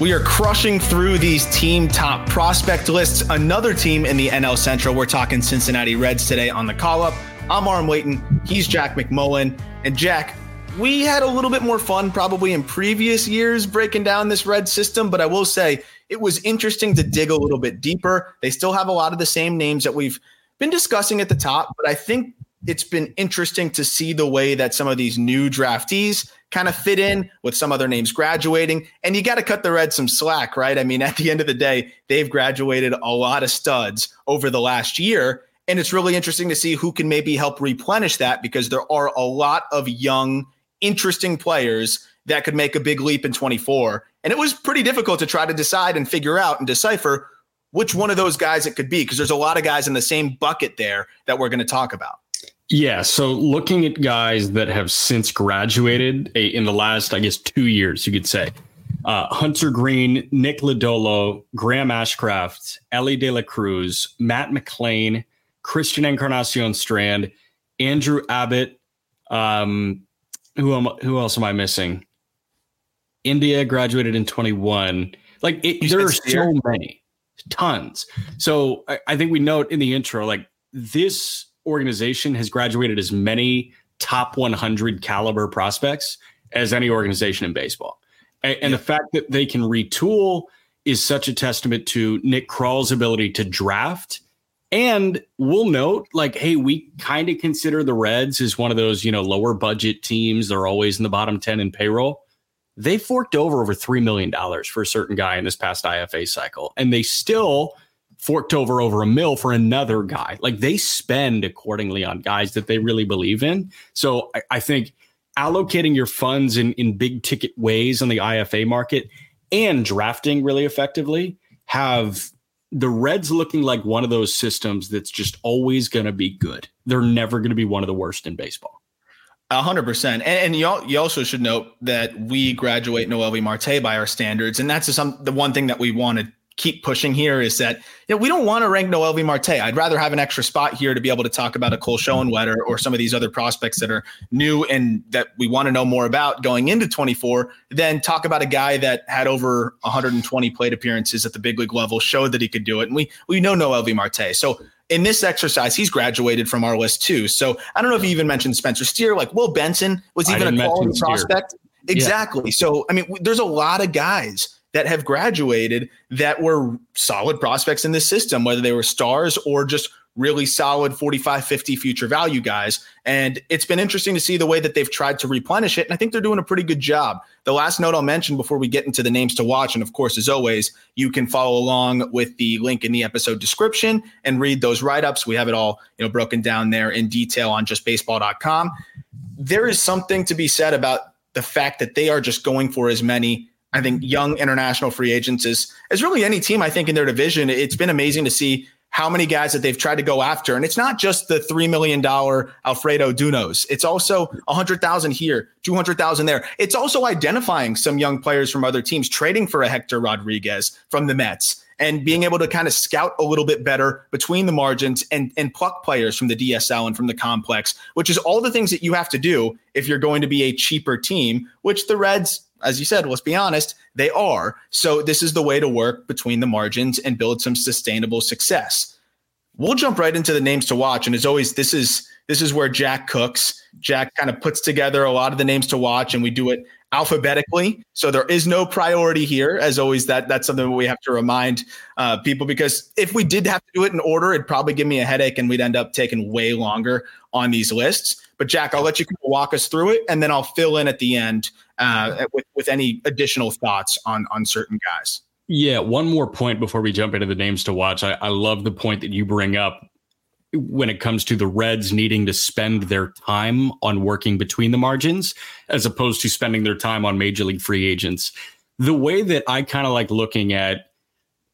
We are crushing through these team top prospect lists. Another team in the NL Central. We're talking Cincinnati Reds today on the call up. I'm Aram Leighton. He's Jack McMullen. And Jack, we had a little bit more fun probably in previous years breaking down this red system, but I will say it was interesting to dig a little bit deeper. They still have a lot of the same names that we've been discussing at the top, but I think it's been interesting to see the way that some of these new draftees kind of fit in with some other names graduating. And you got to cut the Reds some slack, right? I mean, at the end of the day, they've graduated a lot of studs over the last year. And it's really interesting to see who can maybe help replenish that because there are a lot of young, interesting players that could make a big leap in 24. And it was pretty difficult to try to decide and figure out and decipher which one of those guys it could be because there's a lot of guys in the same bucket there that we're going to talk about. Yeah. So looking at guys that have since graduated in the last, I guess, two years, you could say uh, Hunter Greene, Nick Lodolo, Graham Ashcraft, Elly De La Cruz, Matt McLain, Christian Encarnacion Strand, Andrew Abbott. Um, who am who else am I missing? India graduated in 21. Like it, there are so many, tons. So I, I think we note in the intro, like this organization has graduated as many top 100 caliber prospects as any organization in baseball. And, and the fact that they can retool is such a testament to Nick Krall's ability to draft. And we'll note, like, hey, we kind of consider the Reds as one of those, you know, lower budget teams. They're always in the bottom 10 in payroll. They forked over over $3 million for a certain guy in this past IFA cycle. And they still forked over over a mill for another guy. Like they spend accordingly on guys that they really believe in. So I, I think allocating your funds in, in big ticket ways on the IFA market and drafting really effectively have the Reds looking like one of those systems that's just always going to be good. They're never going to be one of the worst in baseball. A hundred percent, and, you, you also should note that we graduate Noelvi Marte by our standards, and that's some the one thing that we want to keep pushing here is that you know, we don't want to rank Noelvi Marte. I'd rather have an extra spot here to be able to talk about a Cole Schoenwetter or some of these other prospects that are new and that we want to know more about going into 24 than talk about a guy that had over 120 plate appearances at the big league level, showed that he could do it, and we we know Noelvi Marte. So in this exercise, he's graduated from our list too. So I don't know if you even mentioned Spencer Steer, like Will Benson was even a quality prospect. Exactly. So I mean, w- there's a lot of guys that have graduated that were solid prospects in this system, whether they were stars or just really solid 45, 50 future value guys. And it's been interesting to see the way that they've tried to replenish it. And I think they're doing a pretty good job. The last note I'll mention before we get into the names to watch, and of course, as always, you can follow along with the link in the episode description and read those write-ups. We have it all, you know, broken down there in detail on justbaseball.com. There is something to be said about the fact that they are just going for as many I think young international free agents is, as really any team I think in their division. It's been amazing to see how many guys that they've tried to go after. And it's not just the $3 million Alfredo Dunos. It's also 100,000 here, 200,000 there. It's also identifying some young players from other teams, trading for a Hector Rodriguez from the Mets and being able to kind of scout a little bit better between the margins and, and pluck players from the DSL and from the complex, which is all the things that you have to do if you're going to be a cheaper team, which the Reds as you said, let's be honest, they are. So this is the way to work between the margins and build some sustainable success. We'll jump right into the names to watch. And as always, this is this is where Jack cooks. Jack kind of puts together a lot of the names to watch, and we do it alphabetically. So there is no priority here. As always, that that's something we have to remind uh, people because if we did have to do it in order, it'd probably give me a headache, and we'd end up taking way longer on these lists. But Jack, I'll let you walk us through it, and then I'll fill in at the end uh, with with any additional thoughts on on certain guys. Yeah, one more point before we jump into the names to watch. I, I love the point that you bring up when it comes to the Reds needing to spend their time on working between the margins as opposed to spending their time on major league free agents. The way that I kind of like looking at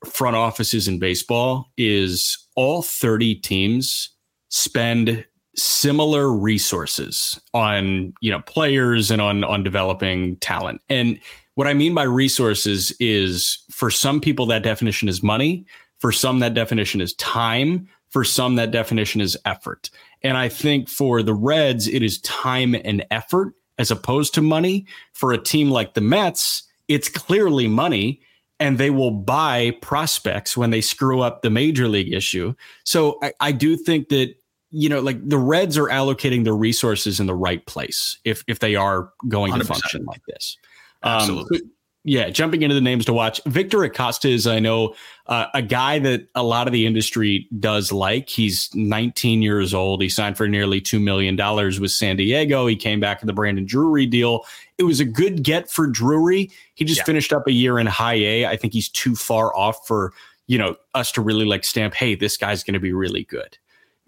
front offices in baseball is all 30 teams spend similar resources on you know players and on on developing talent. And what i mean by resources is for some people that definition is money. For some that definition is time. For some that definition is effort. And i think for the reds it is time and effort as opposed to money. For a team like the mets it's clearly money and they will buy prospects when they screw up the major league issue. So I, I do think that you know, like the Reds are allocating their resources in the right place if if they are going 100%. to function like this. Um, Absolutely. Um, yeah, jumping into the names to watch. Victor Acosta is, I know, uh, a guy that a lot of the industry does like. He's 19 years old. He signed for nearly $2 million with San Diego. He came back in the Brandon Drury deal. It was a good get for Drury. He just yeah. finished up a year in high A. I think he's too far off for, you know, us to really like stamp, hey, this guy's going to be really good.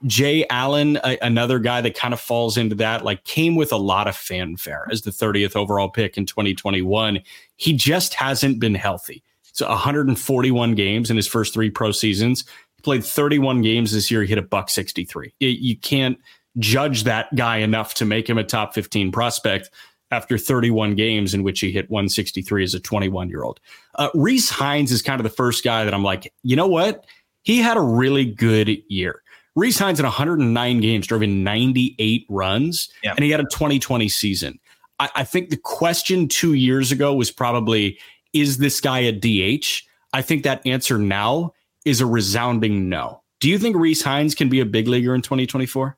Jay Allen, a, another guy that kind of falls into that, like came with a lot of fanfare as the 30th overall pick in 2021. He just hasn't been healthy. So 141 games in his first three pro seasons. He played 31 games this year. He hit a buck 63. It, you can't judge that guy enough to make him a top 15 prospect after 31 games in which he hit 163 as a 21 year old. Uh, Rece Hinds is kind of the first guy that I'm like, you know what? He had a really good year. Rece Hinds in 109 games drove in 98 runs, yeah. and he had a 2020 season. I, I think the question two years ago was probably, is this guy a DH? I think that answer now is a resounding no. Do you think Rece Hinds can be a big leaguer in 2024?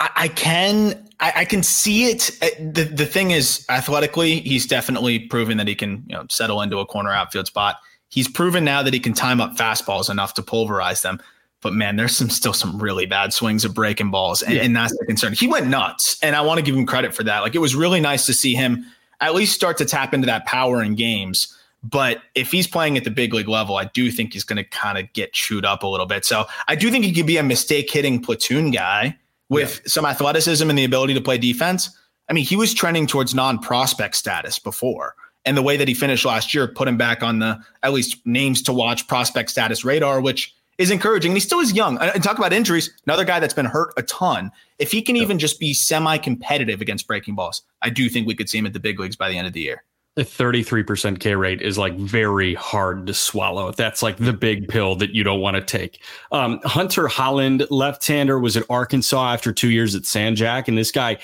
I, I can. I, I, can see it. Uh, the the thing is, athletically, he's definitely proven that he can you know settle into a corner outfield spot. He's proven now that he can time up fastballs enough to pulverize them. But man, there's some still some really bad swings of breaking balls, and, yeah. and that's the concern. He went nuts, and I want to give him credit for that. Like it was really nice to see him at least start to tap into that power in games. But if he's playing at the big league level, I do think he's going to kind of get chewed up a little bit. So I do think he could be a mistake hitting platoon guy with yeah. some athleticism and the ability to play defense. I mean, he was trending towards non prospect status before. And the way that he finished last year put him back on the at least names to watch prospect status radar, which is encouraging. And he still is young. And talk about injuries. Another guy that's been hurt a ton. If he can even just be semi competitive against breaking balls, I do think we could see him at the big leagues by the end of the year. A 33% K rate is like very hard to swallow. That's like the big pill that you don't want to take. Um, Hunter Hollan, left hander, was at Arkansas after two years at San Jac. And this guy,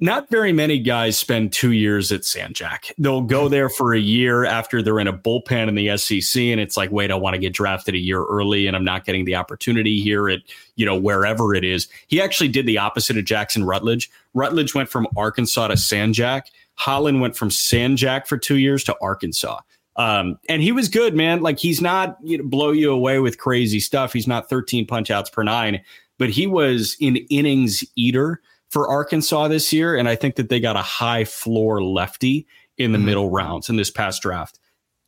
not very many guys spend two years at San Jac. They'll go there for a year after they're in a bullpen in the SEC, and it's like, wait, I want to get drafted a year early, and I'm not getting the opportunity here at you know wherever it is. He actually did the opposite of Jackson Rutledge. Rutledge went from Arkansas to San Jac. Hollan went from San Jac for two years to Arkansas. Um, and he was good, man. Like he's not you know, blow you away with crazy stuff. He's not 13 punch outs per nine, but he was an innings eater for Arkansas this year. And I think that they got a high floor lefty in the mm-hmm. middle rounds in this past draft.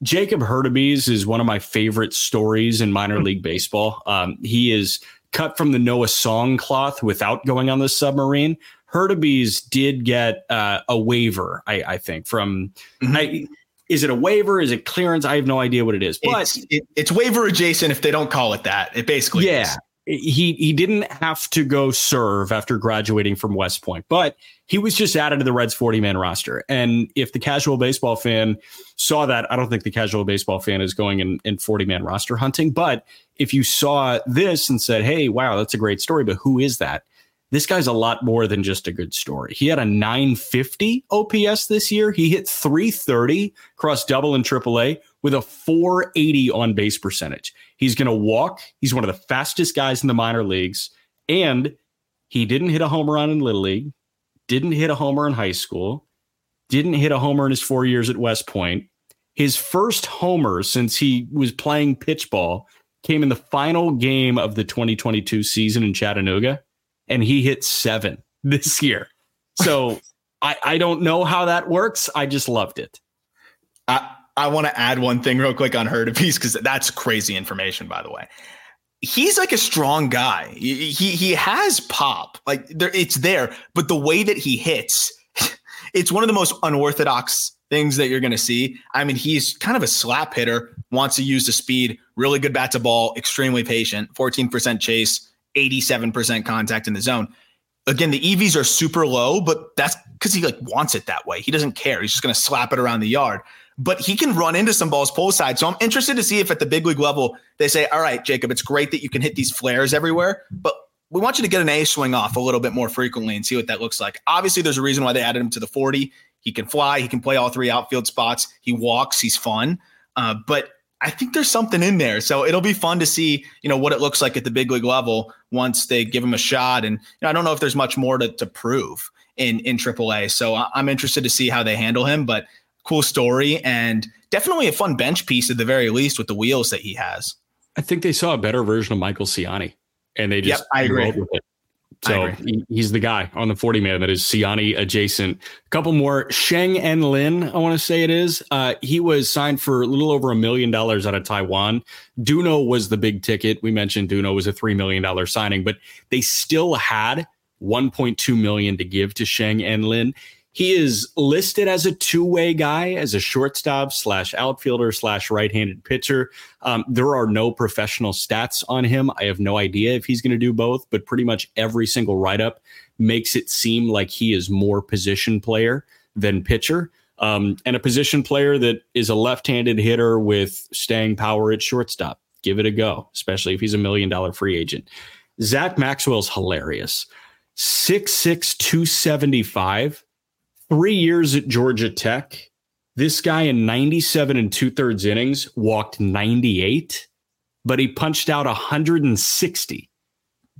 Jacob Hurtubise is one of my favorite stories in minor league baseball. Um, he is cut from the Noah Song cloth without going on the submarine. Hurtubise did get uh, a waiver, I, I think, from. Mm-hmm. I, is it a waiver? Is it clearance? I have no idea what it is. But it's, it, it's waiver adjacent if they don't call it that. It basically yeah. Is. He he didn't have to go serve after graduating from West Point, but he was just added to the Reds 40 man roster. And if the casual baseball fan saw that, I don't think the casual baseball fan is going in, in 40 man roster hunting. But if you saw this and said, hey, wow, that's a great story, but who is that? this guy's a lot more than just a good story. He had a 950 OPS this year. He hit 330 across double and triple A with a 480 on base percentage. He's going to walk. He's one of the fastest guys in the minor leagues. And he didn't hit a home run in Little League, didn't hit a homer in high school, didn't hit a homer in his four years at West Point. His first homer since he was playing pitch ball came in the final game of the 2022 season in Chattanooga and he hit seven this year. So I, I don't know how that works. I just loved it. I, I want to add one thing real quick on Hurtubise because that's crazy information, by the way. He's like a strong guy. He he, he has pop, like there, it's there, but the way that he hits, it's one of the most unorthodox things that you're going to see. I mean, he's kind of a slap hitter, wants to use the speed, really good bat to ball, extremely patient, 14% chase, 87% contact in the zone. Again, the EVs are super low, but that's because he like wants it that way. He doesn't care. He's just going to slap it around the yard. But he can run into some balls pull side. So I'm interested to see if at the big league level they say, "All right, Jacob, it's great that you can hit these flares everywhere, but we want you to get an A swing off a little bit more frequently and see what that looks like." Obviously, there's a reason why they added him to the 40. He can fly. He can play all three outfield spots. He walks. He's fun. Uh, but I think there's something in there. So it'll be fun to see, you know, what it looks like at the big league level once they give him a shot. And you know, I don't know if there's much more to, to prove in in AAA. So I'm interested to see how they handle him. But cool story and definitely a fun bench piece at the very least with the wheels that he has. I think they saw a better version of Michael Siani, and they just yep, I agree. With it. So he, he's the guy on the 40 man that is Siani adjacent. A couple more. Sheng-En Lin, I want to say it is. Uh, he was signed for a little over a million dollars out of Taiwan. Duno was the big ticket. We mentioned Duno was a $3 million signing, but they still had 1.2 million to give to Sheng-En Lin. He is listed as a two-way guy, as a shortstop slash outfielder slash right-handed pitcher. Um, there are no professional stats on him. I have no idea if he's going to do both, but pretty much every single write-up makes it seem like he is more position player than pitcher. Um, and a position player that is a left-handed hitter with staying power at shortstop. Give it a go, especially if he's a million dollar free agent. Zach Maxwell's hilarious. 6'6, 275 three years at Georgia Tech, this guy in 97 and two thirds innings walked 98, but he punched out 160.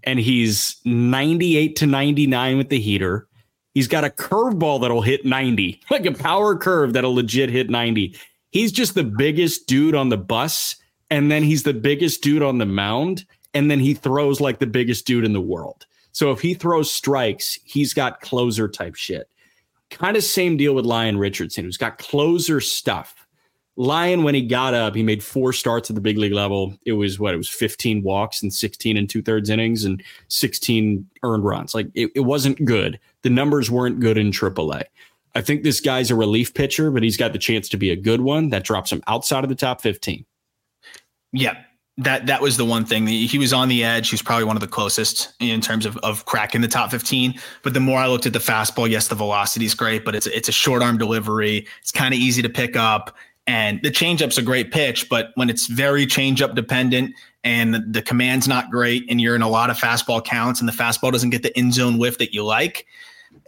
And he's 98 to 99 with the heater. He's got a curveball that'll hit 90, like a power curve that'll legit hit 90. He's just the biggest dude on the bus. And then he's the biggest dude on the mound. And then he throws like the biggest dude in the world. So if he throws strikes, he's got closer type shit. Kind of same deal with Lyon Richardson, who's got closer stuff. Lyon, when he got up, he made four starts at the big league level. It was what it was 15 walks and 16 and two thirds innings and 16 earned runs. Like it, it wasn't good. The numbers weren't good in AAA. I think this guy's a relief pitcher, but he's got the chance to be a good one that drops him outside of the top 15. Yeah, that that was the one thing he was on the edge. He was probably one of the closest in terms of of cracking the top 15. But the more I looked at the fastball, yes, the velocity is great, but it's it's a short arm delivery. It's kind of easy to pick up, and the changeup's a great pitch. But when it's very changeup dependent and the, the command's not great, and you're in a lot of fastball counts, and the fastball doesn't get the in zone whiff that you like,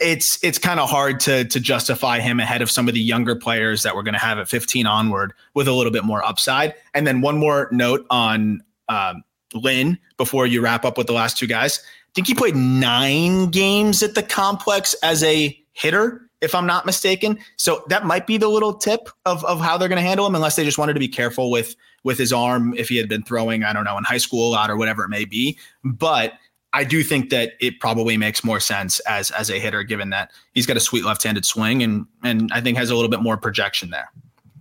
it's it's kind of hard to to justify him ahead of some of the younger players that we're going to have at 15 onward with a little bit more upside. And then one more note on um, Lin before you wrap up with the last two guys. I think he played nine games at the complex as a hitter, if I'm not mistaken. So that might be the little tip of of how they're going to handle him, unless they just wanted to be careful with with his arm if he had been throwing, I don't know, in high school a lot or whatever it may be. But I do think that it probably makes more sense as as a hitter, given that he's got a sweet left-handed swing and and I think has a little bit more projection there.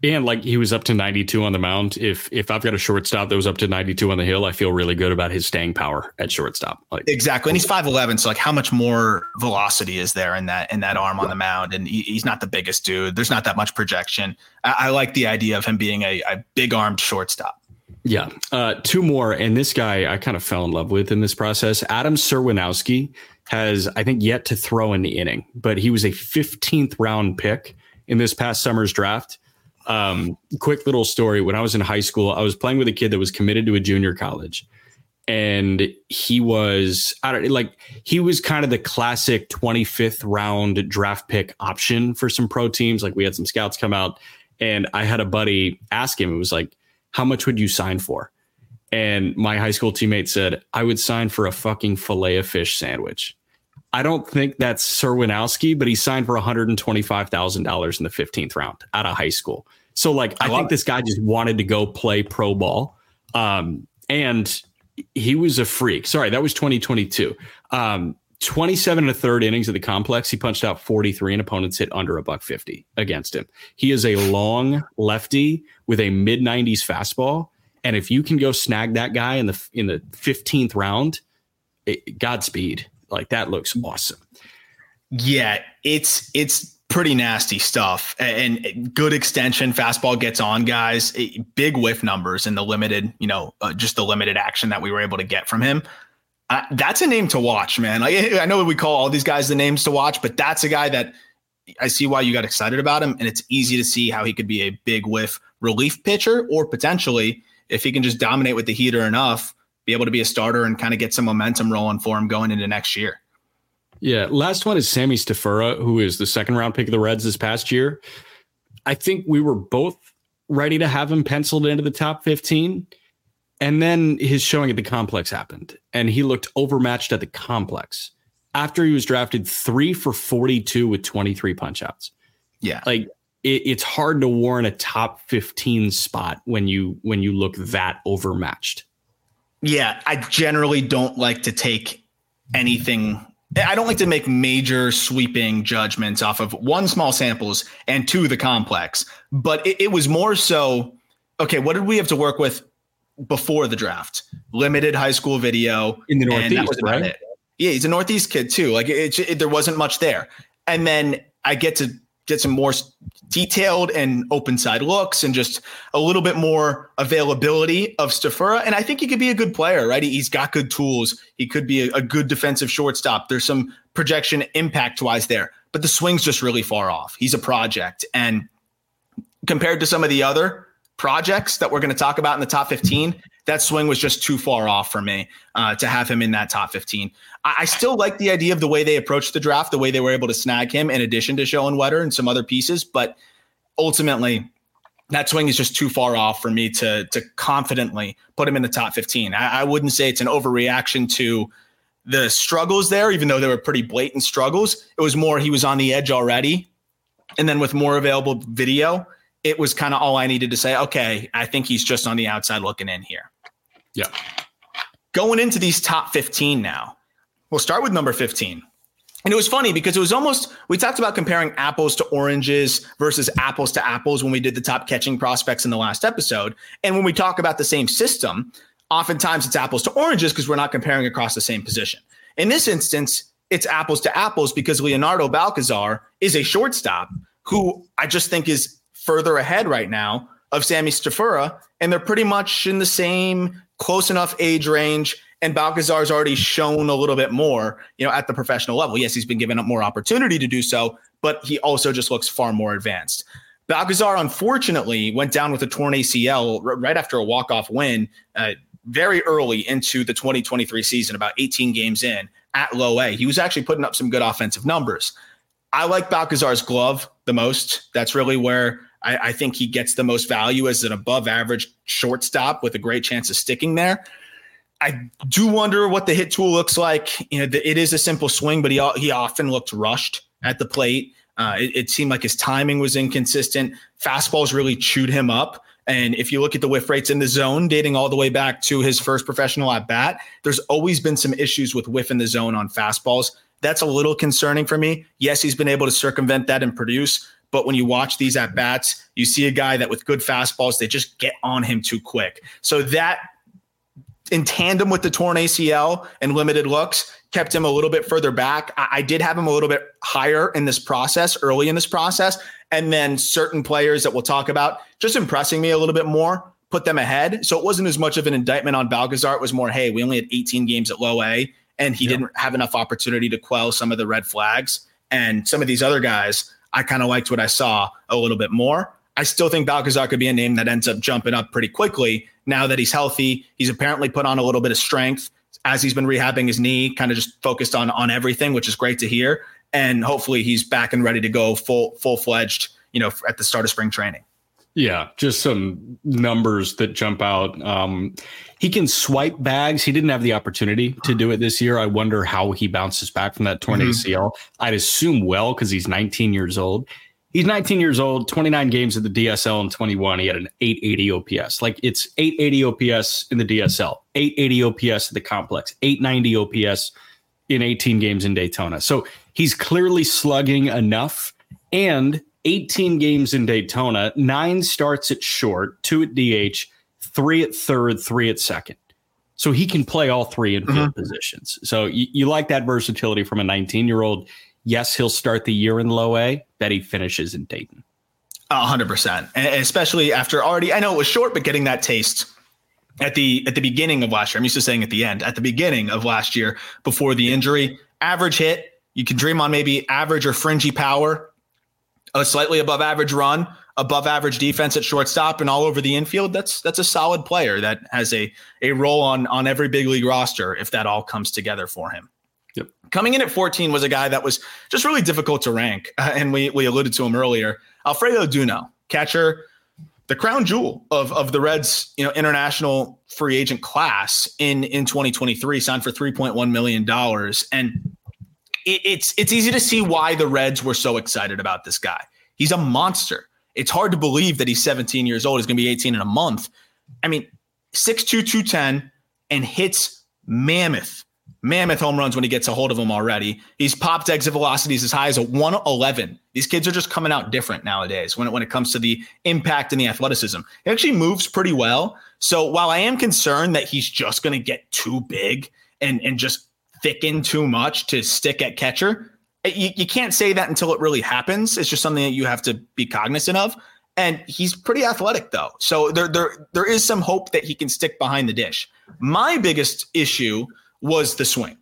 And like he was up to 92 on the mound. If if I've got a shortstop that was up to 92 on the hill, I feel really good about his staying power at shortstop. Like exactly, and he's 5'11, so like how much more velocity is there in that in that arm on the mound? And he, he's not the biggest dude. There's not that much projection. I, I like the idea of him being a, a big armed shortstop. Yeah, uh, two more, and this guy I kind of fell in love with in this process. Adam Serwinowski has I think yet to throw in the inning, but he was a 15th round pick in this past summer's draft um, quick little story. When I was in high school, I was playing with a kid that was committed to a junior college. And he was, I don't like, he was kind of the classic 25th round draft pick option for some pro teams. Like we had some scouts come out and I had a buddy ask him, it was like, how much would you sign for? And my high school teammate said, I would sign for a fucking filet of fish sandwich. I don't think that's Serwinowski, but he signed for $125,000 in the 15th round out of high school. So, like, I, I think it. this guy just wanted to go play pro ball. Um, and he was a freak. Sorry, that was 2022. Um, 27 and a third innings of the complex. He punched out 43 and opponents hit under a buck 50 against him. He is a long lefty with a mid 90s fastball. And if you can go snag that guy in the in the 15th round, it, Godspeed. Like that looks awesome. Yeah, it's it's pretty nasty stuff and eh, good extension. Fastball gets on guys, eh, big whiff numbers in the limited, you know, uh, just the limited action that we were able to get from him. Uh, that's a name to watch, man. I know we call all these guys the names to watch, but that's a guy that I see why you got excited about him. And it's easy to see how he could be a big whiff relief pitcher or potentially, if he can just dominate with the heater enough, be able to be a starter and kind of get some momentum rolling for him going into next year. Yeah. Last one is Sammy Stafura, who is the second round pick of the Reds this past year. I think we were both ready to have him penciled into the top 15. And then his showing at the complex happened, and he looked overmatched at the complex after he was drafted three for 42 with 23 punchouts. Yeah. Like it, it's hard to warrant a top 15 spot when you when you look that overmatched. Yeah, I generally don't like to take anything I don't like to make major sweeping judgments off of one small samples and two the complex, but it, it, was more so okay. What did we have to work with before the draft? Limited high school video in the Northeast, right? It. Yeah, he's a Northeast kid too. Like it, it, there wasn't much there, and then I get to get some more detailed and open side looks and just a little bit more availability of Stafura. And I think he could be a good player, right? He's got good tools. He could be a, a good defensive shortstop. There's some projection impact wise there, but the swing's just really far off. He's a project. And compared to some of the other projects that we're going to talk about in the top 15, that swing was just too far off for me uh, to have him in that top 15. I, I, still like the idea of the way they approached the draft, the way they were able to snag him in addition to Schoenwetter Wetter and some other pieces. But ultimately, that swing is just too far off for me to, to confidently put him in the top 15. I, I wouldn't say it's an overreaction to the struggles there, even though they were pretty blatant struggles. It was more he was on the edge already. And then with more available video, it was kind of all I needed to say, okay, I think he's just on the outside looking in here. Yeah. Going into these top 15 now, we'll start with number 15. And it was funny because it was almost, we talked about comparing apples to oranges versus apples to apples when we did the top catching prospects in the last episode. And when we talk about the same system, oftentimes it's apples to oranges because we're not comparing across the same position. In this instance, it's apples to apples because Leonardo Balcazar is a shortstop who I just think is further ahead right now of Sammy Stafura. And they're pretty much in the same close enough age range. And Balcazar's already shown a little bit more, you know, at the professional level. Yes, he's been given up more opportunity to do so, but he also just looks far more advanced. Balcazar, unfortunately, went down with a torn ACL right after a walk-off win, uh, very early into the 2023 season, about 18 games in at low A. He was actually putting up some good offensive numbers. I like Balcazar's glove the most. That's really where I, I, think he gets the most value as an above average shortstop with a great chance of sticking there. I do wonder what the hit tool looks like. You know, the, it is a simple swing, but he he often looked rushed at the plate. Uh, it, it, seemed like his timing was inconsistent. Fastballs really chewed him up. And if you look at the whiff rates in the zone, dating all the way back to his first professional at bat, there's always been some issues with whiff in the zone on fastballs. That's a little concerning for me. Yes, he's been able to circumvent that and produce, But when you watch these at bats, you see a guy that with good fastballs, they just get on him too quick. So that in tandem with the torn ACL and limited looks kept him a little bit further back. I, I, did have him a little bit higher in this process, early in this process. And then certain players that we'll talk about just impressing me a little bit more, put them ahead. So it wasn't as much of an indictment on Balcazar. It was more, hey, we only had 18 games at low A, and he didn't have enough opportunity to quell some of the red flags. And some of these other guys, I kind of liked what I saw a little bit more. I still think Balcazar could be a name that ends up jumping up pretty quickly now that he's healthy. He's apparently put on a little bit of strength as he's been rehabbing his knee, kind of just focused on on everything, which is great to hear. And hopefully he's back and ready to go full full fledged, you know, at the start of spring training. Yeah, just some numbers that jump out. Um, he can swipe bags. He didn't have the opportunity to do it this year. I wonder how he bounces back from that torn mm-hmm. ACL. I'd assume well because he's 19 years old. He's 19 years old, 29 games at the DSL in 21. He had an 880 OPS. Like it's 880 OPS in the DSL, 880 OPS at the complex, 890 OPS in 18 games in Daytona. So he's clearly slugging enough. And 18 games in Daytona, nine starts at short, two at DH, three at third, three at second. So he can play all three infield mm-hmm. positions. So you, you like that versatility from a 19 year old. Yes, he'll start the year in low A. Bet he finishes in Dayton. hundred percent, and especially after already. I know it was short, but getting that taste at the at the beginning of last year. I'm used to saying at the end. At the beginning of last year, before the injury, average hit. You can dream on maybe average or fringy power, a slightly above average run, above average defense at shortstop, and all over the infield. That's that's a solid player that has a a role on on every big league roster if that all comes together for him. Yep. Coming in at 14 was a guy that was just really difficult to rank. Uh, and we, we alluded to him earlier. Alfredo Duno, catcher, the crown jewel of, of the Reds, you know, international free agent class in, in 2023, signed for $3.1 million. And it, it's, it's easy to see why the Reds were so excited about this guy. He's a monster. It's hard to believe that he's 17 years old. He's going to be 18 in a month. I mean, 6'2, 210 and hits mammoth mammoth home runs when he gets a hold of them already. He's popped exit velocities as high as a 111. These kids are just coming out different nowadays when it, when it comes to the impact and the athleticism. He actually moves pretty well. So while I am concerned that he's just going to get too big and, and just thicken too much to stick at catcher, eh, you, you can't say that until it really happens. It's just something that you have to be cognizant of. And he's pretty athletic though. So there, there, there is some hope that he can stick behind the dish. My biggest issue – was the swing.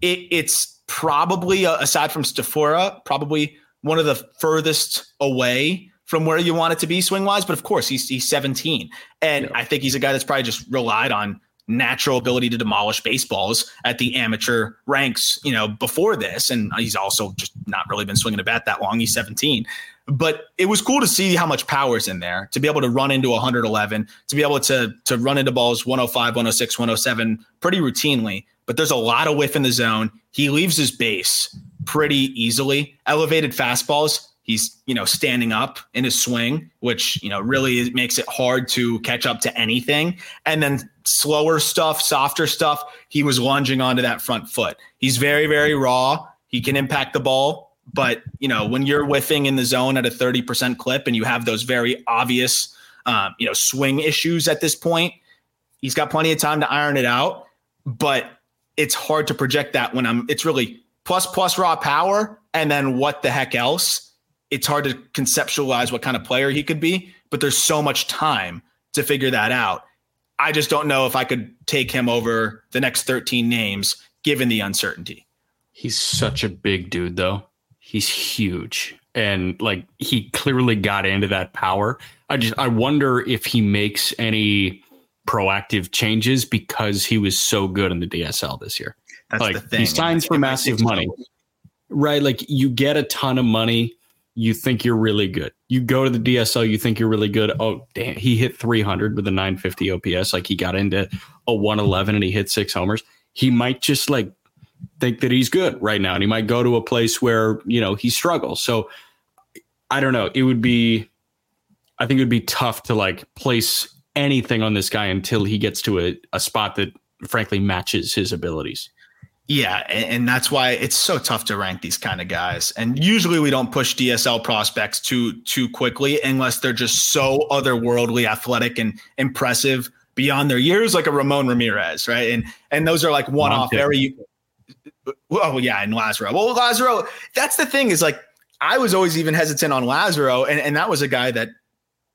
It, it's probably, uh, aside from Stafura, probably one of the furthest away from where you want it to be swing wise. But of course, he's, he's 17. And yeah. I think he's a guy that's probably just relied on natural ability to demolish baseballs at the amateur ranks, you know, before this. And he's also just not really been swinging a bat that long. He's 17. But it was cool to see how much power is in there to be able to run into 111, to be able to to run into balls 105, 106, 107 pretty routinely. But there's a lot of whiff in the zone. He leaves his base pretty easily. Elevated fastballs, he's you know standing up in his swing which you know really makes it hard to catch up to anything and then slower stuff softer stuff he was lunging onto that front foot he's very very raw he can impact the ball but you know, when you're whiffing in the zone at a 30% clip and you have those very obvious, um, you know, swing issues at this point, he's got plenty of time to iron it out. But it's hard to project that when I'm. It's really plus plus raw power, and then what the heck else? It's hard to conceptualize what kind of player he could be. But there's so much time to figure that out. I just don't know if I could take him over the next 13 names given the uncertainty. He's such a big dude, though he's huge and like he clearly got into that power. I just I wonder if he makes any proactive changes because he was so good in the DSL this year. That's like he signs for massive money. Right, like you get a ton of money, you think you're really good. You go to the DSL, you think you're really good. Oh, damn, he hit 300 with a 950 OPS like he got into a 111 and he hit six homers. He might just like think that he's good right now and he might go to a place where you know he struggles so i don't know it would be i think it would be tough to like place anything on this guy until he gets to a, a spot that frankly matches his abilities Yeah, and that's why it's so tough to rank these kind of guys. And usually we don't push DSL prospects too too quickly unless they're just so otherworldly athletic and impressive beyond their years, like a Ramon Ramirez, right? And and those are like one off very. Oh yeah, and Lazaro. Well, Lazaro. That's the thing is like I was always even hesitant on Lazaro, and and that was a guy that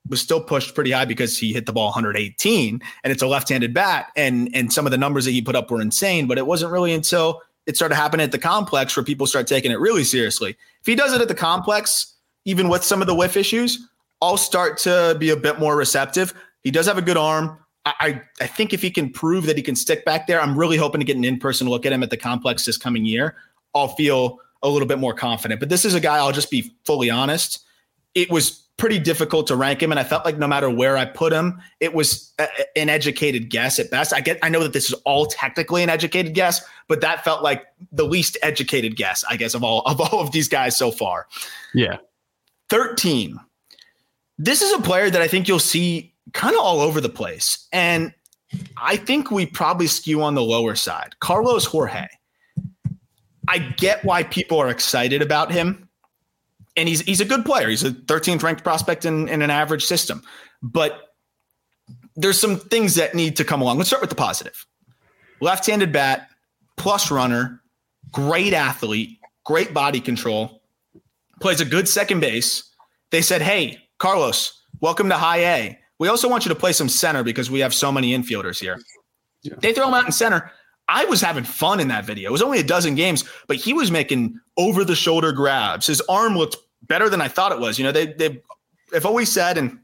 was still pushed pretty high because he hit the ball 118 and it's a left-handed bat and and some of the numbers that he put up were insane but it wasn't really until it started happening at the complex where people start taking it really seriously if he does it at the complex even with some of the whiff issues i'll start to be a bit more receptive he does have a good arm I, I think if he can prove that he can stick back there, I'm really hoping to get an in-person look at him at the complex this coming year. I'll feel a little bit more confident. But this is a guy, I'll just be fully honest. It was pretty difficult to rank him. And I felt like no matter where I put him, it was a, an educated guess at best. I get, I know that this is all technically an educated guess, but that felt like the least educated guess, I guess, of all of all of these guys so far. Yeah. 13. This is a player that I think you'll see kind of all over the place. And I think we probably skew on the lower side. Carlos Jorge. I get why people are excited about him and he's he's a good player. He's a 13th ranked prospect in, in an average system. But there's some things that need to come along. Let's start with the positive. Left-handed bat, plus runner, great athlete, great body control, plays a good second base. They said, "Hey, Carlos, welcome to High A. We also want you to play some center because we have so many infielders here." Yeah. They throw him out in center. I was having fun in that video. It was only a dozen games, but he was making over the shoulder grabs. His arm looked better than I thought it was. You know, they they have always said, and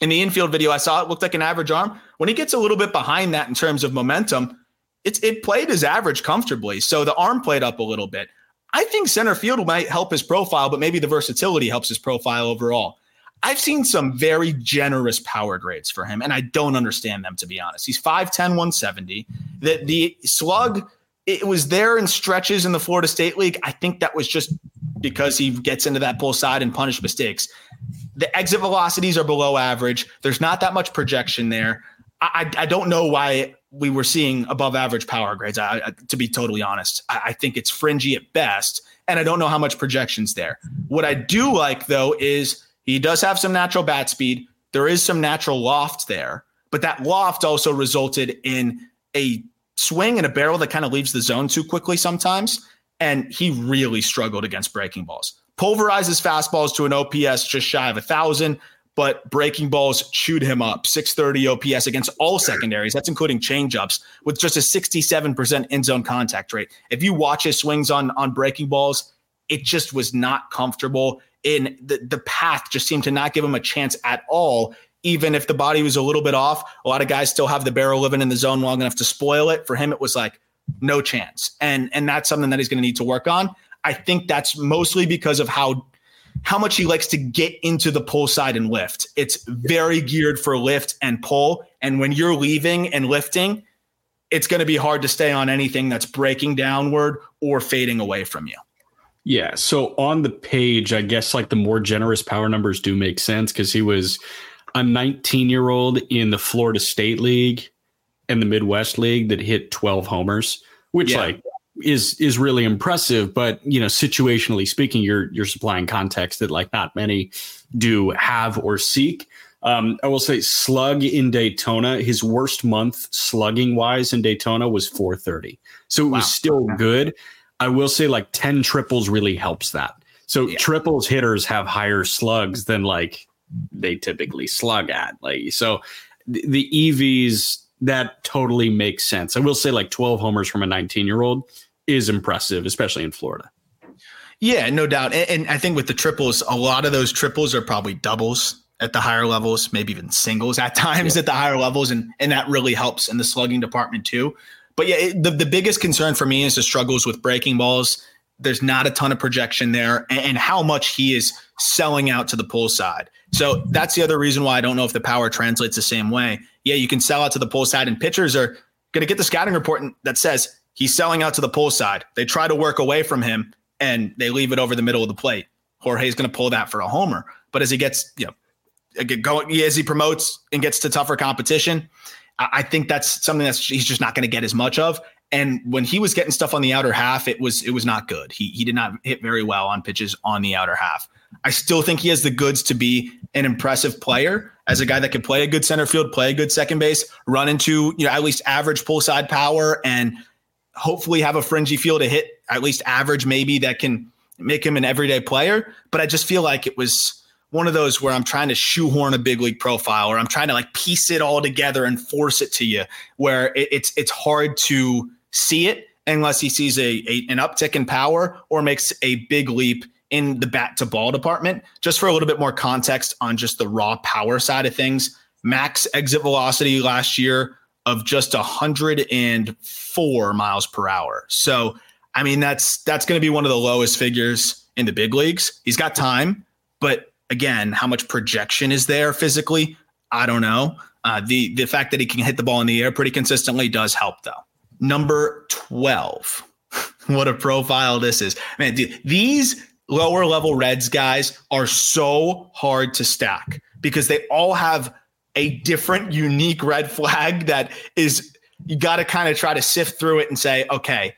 in the infield video I saw, it looked like an average arm. When he gets a little bit behind that in terms of momentum, it's it played his average comfortably. So the arm played up a little bit. I think center field might help his profile, but maybe the versatility helps his profile overall. I've seen some very generous power grades for him, and I don't understand them to be honest. He's 5'10, 170. The the slug, it was there in stretches in the Florida State League. I think that was just because he gets into that pull side and punish mistakes. The exit velocities are below average. There's not that much projection there. I, I don't know why we were seeing above average power grades. I, I, to be totally honest, I, I think it's fringy at best, and I don't know how much projections there. What I do like though is he does have some natural bat speed. There is some natural loft there, but that loft also resulted in a swing and a barrel that kind of leaves the zone too quickly sometimes and he really struggled against breaking balls. Pulverizes fastballs to an OPS just shy of a thousand, but breaking balls chewed him up. 630 OPS against all secondaries. That's including changeups with just a 67% in zone contact rate. If you watch his swings on on breaking balls, it just was not comfortable. In the, the path just seemed to not give him a chance at all. Even if the body was a little bit off, a lot of guys still have the barrel living in the zone long enough to spoil it. For him, it was like, no chance. And and that's something that he's going to need to work on. I think that's mostly because of how how much he likes to get into the pull side and lift. It's very geared for lift and pull. And when you're leaving and lifting, it's going to be hard to stay on anything that's breaking downward or fading away from you. Yeah. So on the page, I guess like the more generous power numbers do make sense because he was a 19 year old in the Florida State League and the Midwest League that hit 12 homers, which yeah. like is is really impressive. But you know, situationally speaking, you're you're supplying context that like not many do have or seek. Um, I will say slug in Daytona, his worst month slugging wise in Daytona was 430. So it wow. was still good. I will say like 10 triples really helps that. So yeah. triples hitters have higher slugs than like they typically slug at. Like so the EVs that totally makes sense. I will say like 12 homers from a 19 year old is impressive, especially in Florida. Yeah, no doubt. And, and, I think with the triples, a lot of those triples are probably doubles at the higher levels, maybe even singles at times yeah. at the higher levels. And, and that really helps in the slugging department too. But yeah, it, the, the biggest concern for me is the struggles with breaking balls. There's not a ton of projection there and, and how much he is selling out to the pull side. So that's the other reason why I don't know if the power translates the same way yeah, you can sell out to the pull side, and pitchers are going to get the scouting report that says he's selling out to the pull side. They try to work away from him and they leave it over the middle of the plate. Jorge's going to pull that for a homer. But as he gets, you know, going as he promotes and gets to tougher competition, I think that's something that's he's just not going to get as much of. And when he was getting stuff on the outer half, it was it was not good. He he did not hit very well on pitches on the outer half. I still think he has the goods to be an impressive player as a guy that can play a good center field, play a good second base, run into you know at least average pull side power, and hopefully have a fringy feel to hit at least average, maybe that can make him an everyday player. But I just feel like it was one of those where I'm trying to shoehorn a big league profile, or I'm trying to like piece it all together and force it to you, where it, it's it's hard to see it unless he sees a, a an uptick in power or makes a big leap in the bat to ball department. Just for a little bit more context on just the raw power side of things, max exit velocity last year of just 104 miles per hour. So, I mean, that's that's going to be one of the lowest figures in the big leagues. He's got time, but again, how much projection is there physically? I don't know. Uh, the the fact that he can hit the ball in the air pretty consistently does help, though. Number 12. what a profile this is. Man, dude, these lower level Reds guys are so hard to stack because they all have a different, unique red flag that is, you got to kind of try to sift through it and say, okay,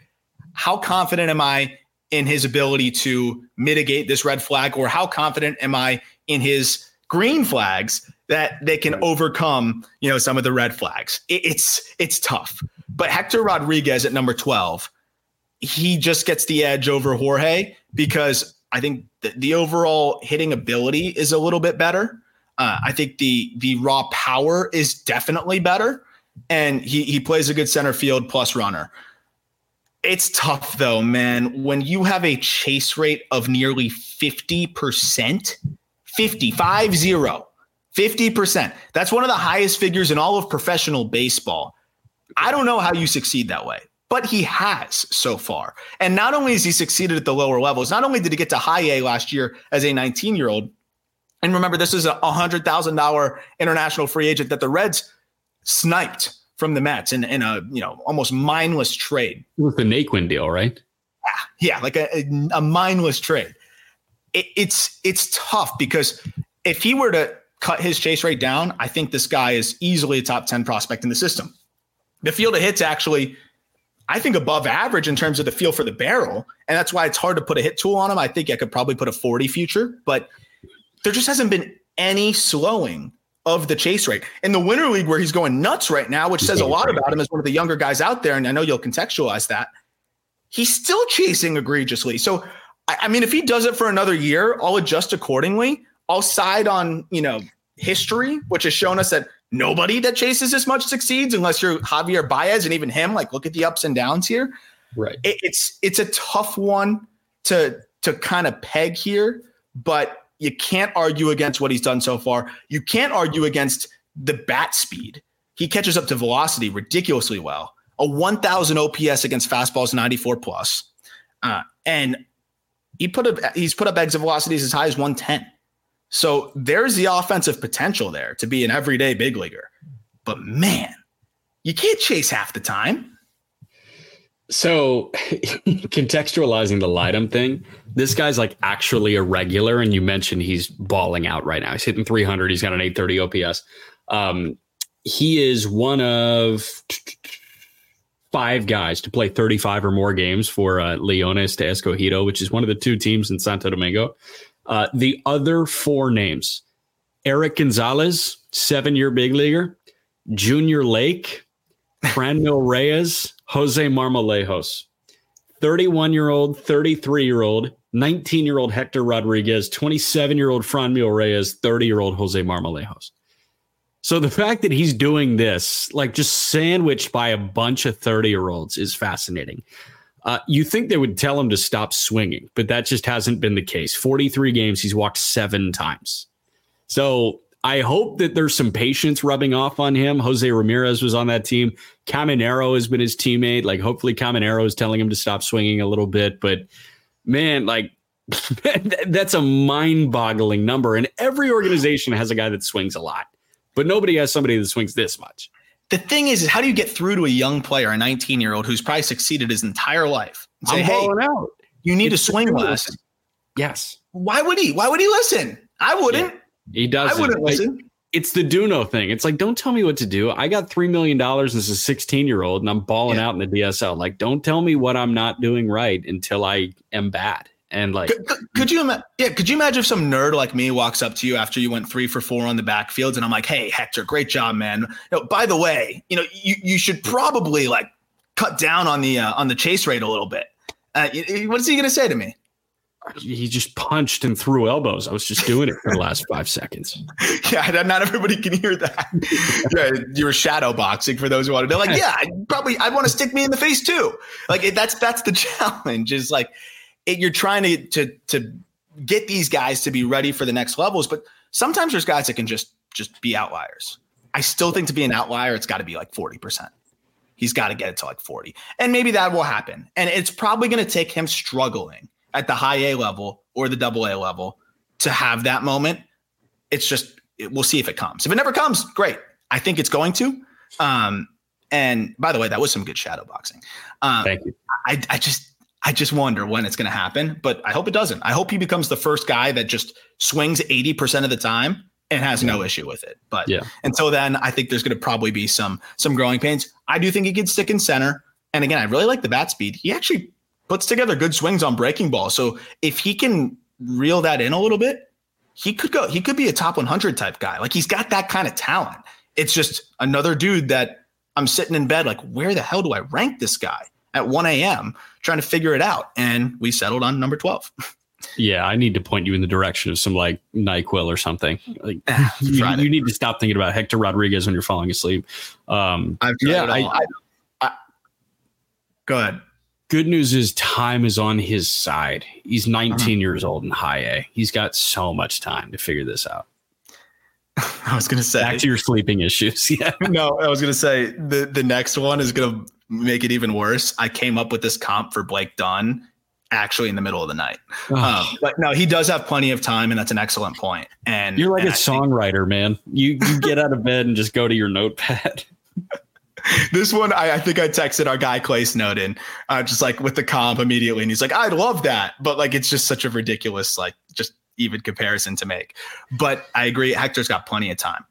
how confident am I in his ability to mitigate this red flag? Or how confident am I in his green flags that they can overcome, you know, some of the red flags? It, it's, it's tough. But Hector Rodriguez at number 12, he just gets the edge over Jorge because I think the, the overall hitting ability is a little bit better. Uh, I think the the raw power is definitely better, and he he plays a good center field plus runner. It's tough though, man. When you have a chase rate of nearly 50%, 50, 5 0, 50%. That's one of the highest figures in all of professional baseball. I don't know how you succeed that way but he has so far. And not only has he succeeded at the lower levels, not only did he get to high A last year as a 19 year old, and remember, this is a $100,000 international free agent that the Reds sniped from the Mets in, in a you know almost mindless trade. With the Naquin deal, right? Yeah, yeah like a, a mindless trade. It, it's it's tough because if he were to cut his chase rate down, I think this guy is easily a top 10 prospect in the system. The field of hits actually I think above average in terms of the feel for the barrel. And that's why it's hard to put a hit tool on him. I think I could probably put a 40 future, but there just hasn't been any slowing of the chase rate. In the winter league where he's going nuts right now, which says a lot about him as one of the younger guys out there, and I know you'll contextualize that, he's still chasing egregiously. So I mean, if he does it for another year, I'll adjust accordingly. I'll side on, you know, history, which has shown us that nobody that chases as much succeeds unless you're Javier Baez and even him. Like, look at the ups and downs here. Right. It, it's it's a tough one to to kind of peg here, but you can't argue against what he's done so far. You can't argue against the bat speed. He catches up to velocity ridiculously well. A 1,000 OPS against fastballs, 94 plus, uh, and he put up he's put up exit velocities as high as 110. So there's the offensive potential there to be an everyday big leaguer. But man, you can't chase half the time. So contextualizing the Lidom thing, this guy's like actually a regular, and you mentioned he's balling out right now. He's hitting 300. He's got an 830 OPS. Um, he is one of five guys to play 35 or more games for uh, Leones de Escogido, which is one of the two teams in Santo Domingo. Uh, the other four names Eric Gonzalez, seven year big leaguer, Junior Lake, Franmil Reyes, Jose Marmolejos, 31 year old, 33 year old, 19 year old Hector Rodriguez, 27 year old Franmil Reyes, 30 year old Jose Marmolejos. So the fact that he's doing this, like just sandwiched by a bunch of 30 year olds, is fascinating. Uh, you think they would tell him to stop swinging, but that just hasn't been the case. 43 games, he's walked seven times. So I hope that there's some patience rubbing off on him. Jose Ramirez was on that team. Caminero has been his teammate. Like, hopefully, Caminero is telling him to stop swinging a little bit. But man, like, that's a mind boggling number. And every organization has a guy that swings a lot, but nobody has somebody that swings this much the thing is, is how do you get through to a young player, a 19 year old who's probably succeeded his entire life? Say, I'm hey, out. You need it's to swing less. Yes. Why would he? Why would he listen? I wouldn't. Yeah, he does. I wouldn't listen. it's the Duno thing. It's like, don't tell me what to do. I got $3 million as a 16 year old and I'm balling yeah. out in the DSL. Like, don't tell me what I'm not doing right until I am bad. And like, could, could you, ima- yeah, could you imagine if some nerd like me walks up to you after you went three for four on the backfields and I'm like, Hey, Hector, great job, man. You know, by the way, you know, you, you should probably like cut down on the, uh, on the chase rate a little bit. Uh, what is he going to say to me? he just punched and threw elbows. I was just doing it for the last five seconds. Yeah, not everybody can hear that. you were shadow boxing for those who want to know. Like, yeah, I'd probably I'd want to stick me in the face too. Like that's that's the challenge. Is like it, you're trying to to to get these guys to be ready for the next levels, but sometimes there's guys that can just just be outliers. I still think to be an outlier, it's got to be like forty percent. He's got to get it to like forty, and maybe that will happen. And it's probably going to take him struggling at the high A level or the double A level to have that moment. It's just we'll see if it comes. If it never comes, great. I think it's going to. Um, and by the way, that was some good shadow boxing. Um, Thank you. I, I just I just wonder when it's going to happen, but I hope it doesn't. I hope he becomes the first guy that just swings 80% of the time and has yeah. no issue with it. But yeah. until then, I think there's going to probably be some some growing pains. I do think he could stick in center. And again, I really like the bat speed. He actually puts together good swings on breaking ball. So if he can reel that in a little bit, he could go, he could be a top 100 type guy. Like he's got that kind of talent. It's just another dude that I'm sitting in bed, like, where the hell do I rank this guy at 1 a.m. trying to figure it out? And we settled on number 12. Yeah, I need to point you in the direction of some like NyQuil or something. Like you, you, need to stop thinking about Hector Rodriguez when you're falling asleep. Um, yeah, I, I, I, go ahead good news is time is on his side. He's 19 uh-huh. years old in high A. He's got so much time to figure this out. I was going to say back to your sleeping issues. Yeah. no, I was going to say the the next one is going to make it even worse. I came up with this comp for Blake Dunn actually in the middle of the night. Oh. Um, but no, he does have plenty of time, and that's an excellent point. And you're like and a I songwriter, think- man. You you get out of bed and just go to your notepad. this one, I, I, think I texted our guy Clay Snowden, uh, just like with the comp immediately, and he's like, "I love that," but like it's just such a ridiculous, like just even comparison to make. But I agree, Hector's got plenty of time.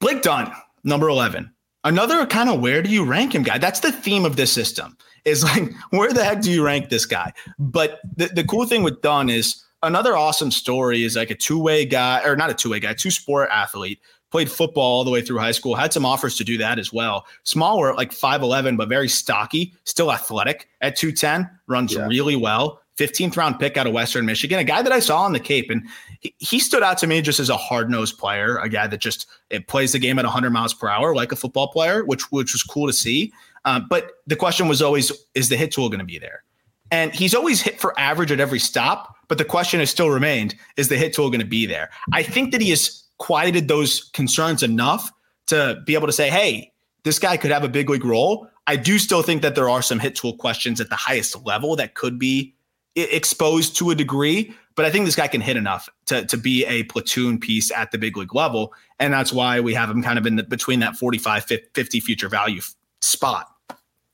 Blake Dunn, number eleven, another kind of where do you rank him guy? That's the theme of this system. Is like where the heck do you rank this guy? But the, the cool thing with Dunn is another awesome story is like a two way guy, or not a two way guy, two sport athlete played football all the way through high school, had some offers to do that as well. Smaller, like 5'11, but very stocky, still athletic at 210, runs yeah. really well. 15th round pick out of Western Michigan, a guy that I saw on the Cape. And he, he stood out to me just as a hard nosed player, a guy that just it plays the game at 100 miles per hour like a football player, which, which was cool to see. Um, but the question was always, is the hit tool going to be there? And he's always hit for average at every stop. But the question has still remained, is the hit tool going to be there? I think that he is quieted those concerns enough to be able to say, hey, this guy could have a big league role. I do still think that there are some hit tool questions at the highest level that could be exposed to a degree, but I think this guy can hit enough to, to be a platoon piece at the big league level. And that's why we have him kind of in the, between that 45, 50 future value spot.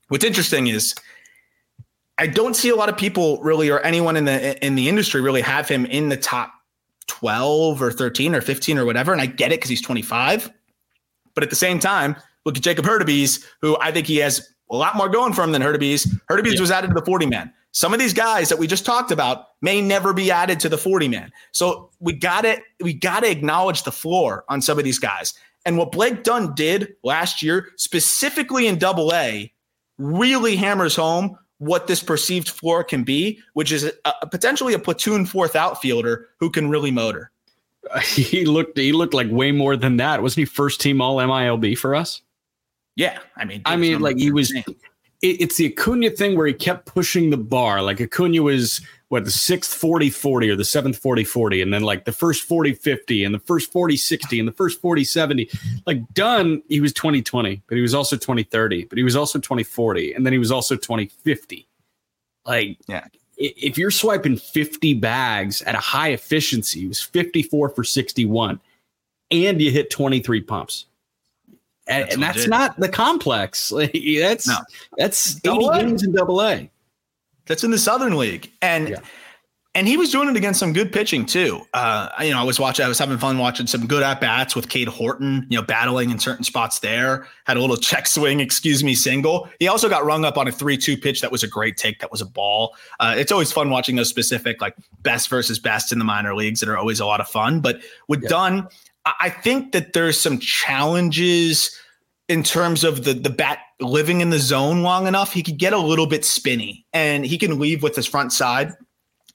What's interesting is I don't see a lot of people really, or anyone in the, in the industry really have him in the top 12 or 13 or 15 or whatever. And I get it because he's 25. But at the same time, look at Jacob Hurtubise, who I think he has a lot more going for him than Hurtubise. Hurtubise yeah. was added to the 40 man. Some of these guys that we just talked about may never be added to the 40 man. So we got to we got to acknowledge the floor on some of these guys. And what Blake Dunn did last year, specifically in double A, really hammers home what this perceived floor can be, which is a, a potentially a platoon fourth outfielder who can really motor. He looked he looked like way more than that. Wasn't he first team all MILB for us? Yeah, I mean, I mean, like he was. It, it's the Acuna thing where he kept pushing the bar. Like Acuna was what the sixth 40 40 or the seventh 40 40 and then like the first 40 50 and the first 40 60 and the first 40 70 like Dunn he was 2020 but he was also 2030 but he was also 2040 and then he was also 2050 like yeah. if you're swiping 50 bags at a high efficiency he was 54 for 61 and you hit 23 pumps and that's, and that's not the complex like, that's no. that's 80 games in double a that's in the Southern League. And yeah. and he was doing it against some good pitching too. Uh, you know, I was watching, I was having fun watching some good at bats with Cade Horton, you know, battling in certain spots there. Had a little check swing, excuse me, single. He also got rung up on a 3 2 pitch that was a great take. That was a ball. Uh, it's always fun watching those specific, like best versus best in the minor leagues that are always a lot of fun. But with yeah. Dunn, I think that there's some challenges in terms of the the bat living in the zone long enough. He could get a little bit spinny and he can leave with his front side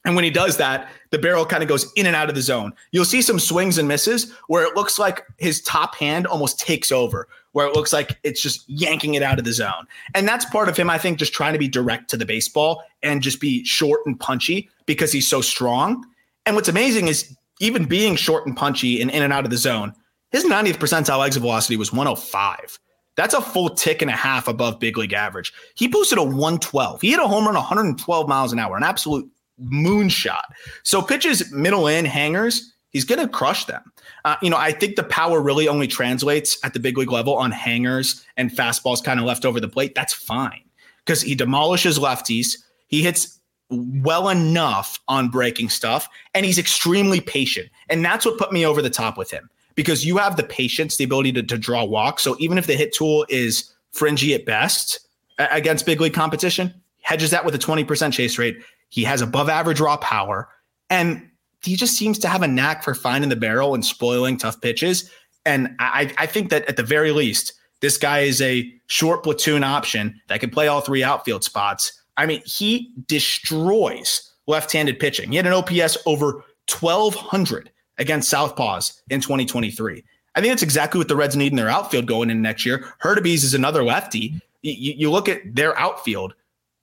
and when he does that, the barrel kind of goes in and out of the zone. You'll see some swings and misses where it looks like his top hand almost takes over, where it looks like it's just yanking it out of the zone. And that's part of him, I think, just trying to be direct to the baseball and just be short and punchy because he's so strong. And what's amazing is even being short and punchy and in and out of the zone, his 90th percentile exit velocity was 105. That's a full tick and a half above big league average. He posted a 112. He hit a home run 112 miles an hour, an absolute moonshot. So pitches middle in hangers, he's going to crush them. Uh, you know, I think the power really only translates at the big league level on hangers and fastballs kind of left over the plate. That's fine because he demolishes lefties. He hits well enough on breaking stuff, and he's extremely patient. And that's what put me over the top with him because you have the patience, the ability to, to draw walks. So even if the hit tool is fringy at best against big league competition, hedges that with a 20% chase rate he has above average raw power, and he just seems to have a knack for finding the barrel and spoiling tough pitches. And I, I think that at the very least, this guy is a short platoon option that can play all three outfield spots. I mean, he destroys left-handed pitching. He had an OPS over 1200 against Southpaws in 2023. I think that's exactly what the Reds need in their outfield going in next year. Hurtubise is another lefty. You, you look at their outfield.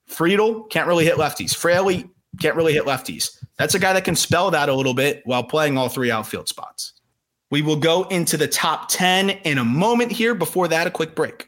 Friedl can't really hit lefties. Fraley can't really hit lefties. That's a guy that can spell that a little bit while playing all three outfield spots. We will go into the top 10 in a moment here. Before that, a quick break.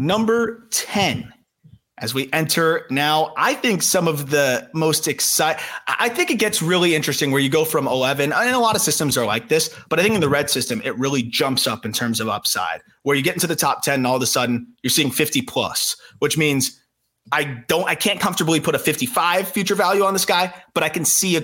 Number 10, as we enter now, I think some of the most exciting, I think it gets really interesting where you go from 11, and a lot of systems are like this, but I think in the red system, it really jumps up in terms of upside, where you get into the top 10 and all of a sudden you're seeing 50 plus, which means I don't, I can't comfortably put a 55 future value on this guy, but I can see a,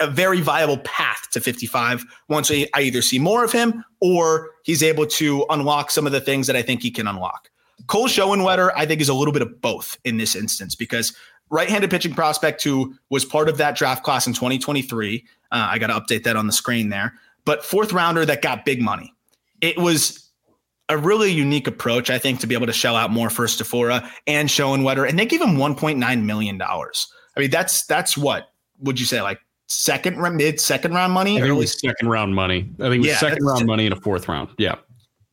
a very viable path to 55 once I, I either see more of him or he's able to unlock some of the things that I think he can unlock. Cole Schoenwetter, I think, is a little bit of both in this instance because right-handed pitching prospect who was part of that draft class in 2023. Uh, I got to update that on the screen there. But fourth rounder that got big money. It was a really unique approach, I think, to be able to shell out more for Stafura and Schoenwetter, and they gave him 1.9 million dollars. I mean, that's that's what would you say, like second mid second round money? I think it was second round money. I think it was yeah, second round money in a fourth round. Yeah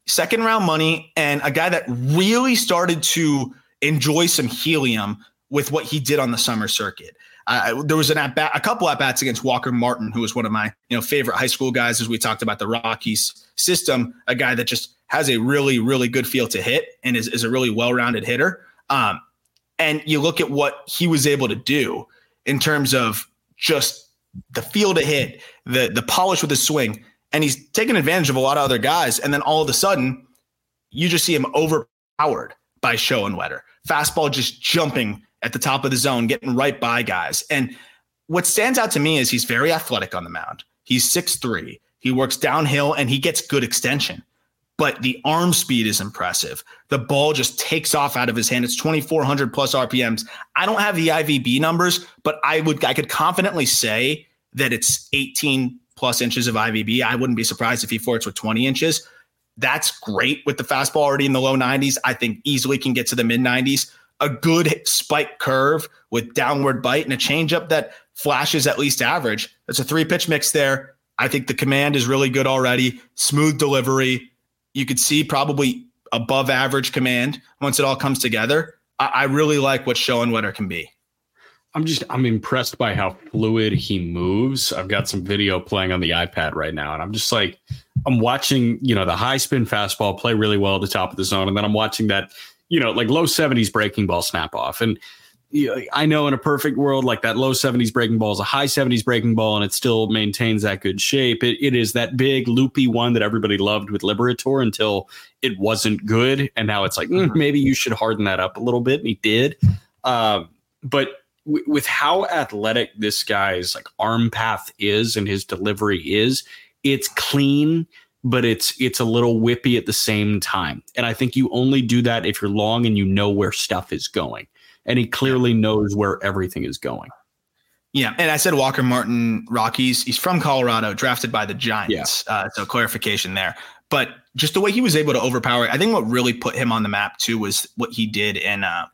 second round money, and a guy that really started to enjoy some helium with what he did on the summer circuit. Uh, there was an at bat, a couple at bats against Walker Martin, who was one of my you know favorite high school guys. As we talked about the Rockies system, a guy that just has a really really good feel to hit and is, is a really well rounded hitter. Um, and you look at what he was able to do in terms of just the feel to hit, the the polish with his swing and he's taking advantage of a lot of other guys. And then all of a sudden, you just see him overpowered by Show and Schoenwetter. Fastball just jumping at the top of the zone, getting right by guys. And what stands out to me is he's very athletic on the mound. He's six three. He works downhill and he gets good extension. but the arm speed is impressive. The ball just takes off out of his hand. It's 2400 plus RPMs. I don't have the IVB numbers, but I would I could confidently say that it's 18 plus inches of IVB. I wouldn't be surprised if he forts with 20 inches. That's great with the fastball already in the low 90s. I think easily can get to the mid 90s. A good spike curve with downward bite and a changeup that flashes at least average. That's a three pitch mix there. I think the command is really good already. Smooth delivery. You could see probably above average command once it all comes together. I, I really like what Show and Schoenwetter can be. I'm just I'm impressed by how fluid he moves. I've got some video playing on the iPad right now, and I'm just like I'm watching, you know, the high spin fastball play really well at the top of the zone, and then I'm watching that, you know, like low 70s breaking ball snap off. And you know, I know in a perfect world, like that low 70s breaking ball is a high 70s breaking ball, and it still maintains that good shape. It, it is that big loopy one that everybody loved with Liberatore until it wasn't good, and now it's like mm, maybe you should harden that up a little bit, and he did. Uh, but with how athletic this guy's like arm path is and his delivery is, it's clean, but it's it's a little whippy at the same time. And I think you only do that if you're long and you know where stuff is going. And he clearly knows where everything is going. Yeah, and I said Walker Martin Rockies. He's from Colorado, drafted by the Giants. Yeah. Uh, so clarification there. But just the way he was able to overpower, I think what really put him on the map too was what he did in uh,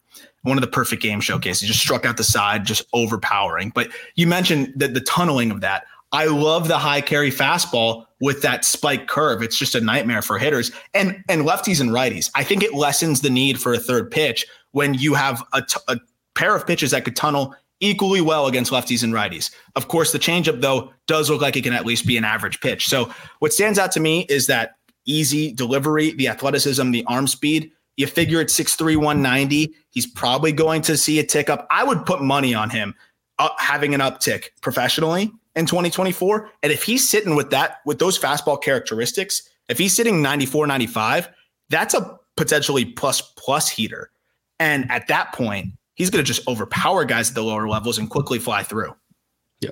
one of the perfect game showcases. Just struck out the side, just overpowering. But you mentioned that the tunneling of that. I love the high carry fastball with that spike curve. It's just a nightmare for hitters and and lefties and righties. I think it lessens the need for a third pitch when you have a, t- a pair of pitches that could tunnel equally well against lefties and righties. Of course, the changeup though does look like it can at least be an average pitch. So what stands out to me is that easy delivery, the athleticism, the arm speed. You figure at 6'3, 190, he's probably going to see a tick up. I would put money on him uh, having an uptick professionally in 2024. And if he's sitting with that, with those fastball characteristics, if he's sitting 94, 95, that's a potentially plus plus heater. And at that point, he's going to just overpower guys at the lower levels and quickly fly through. Yeah.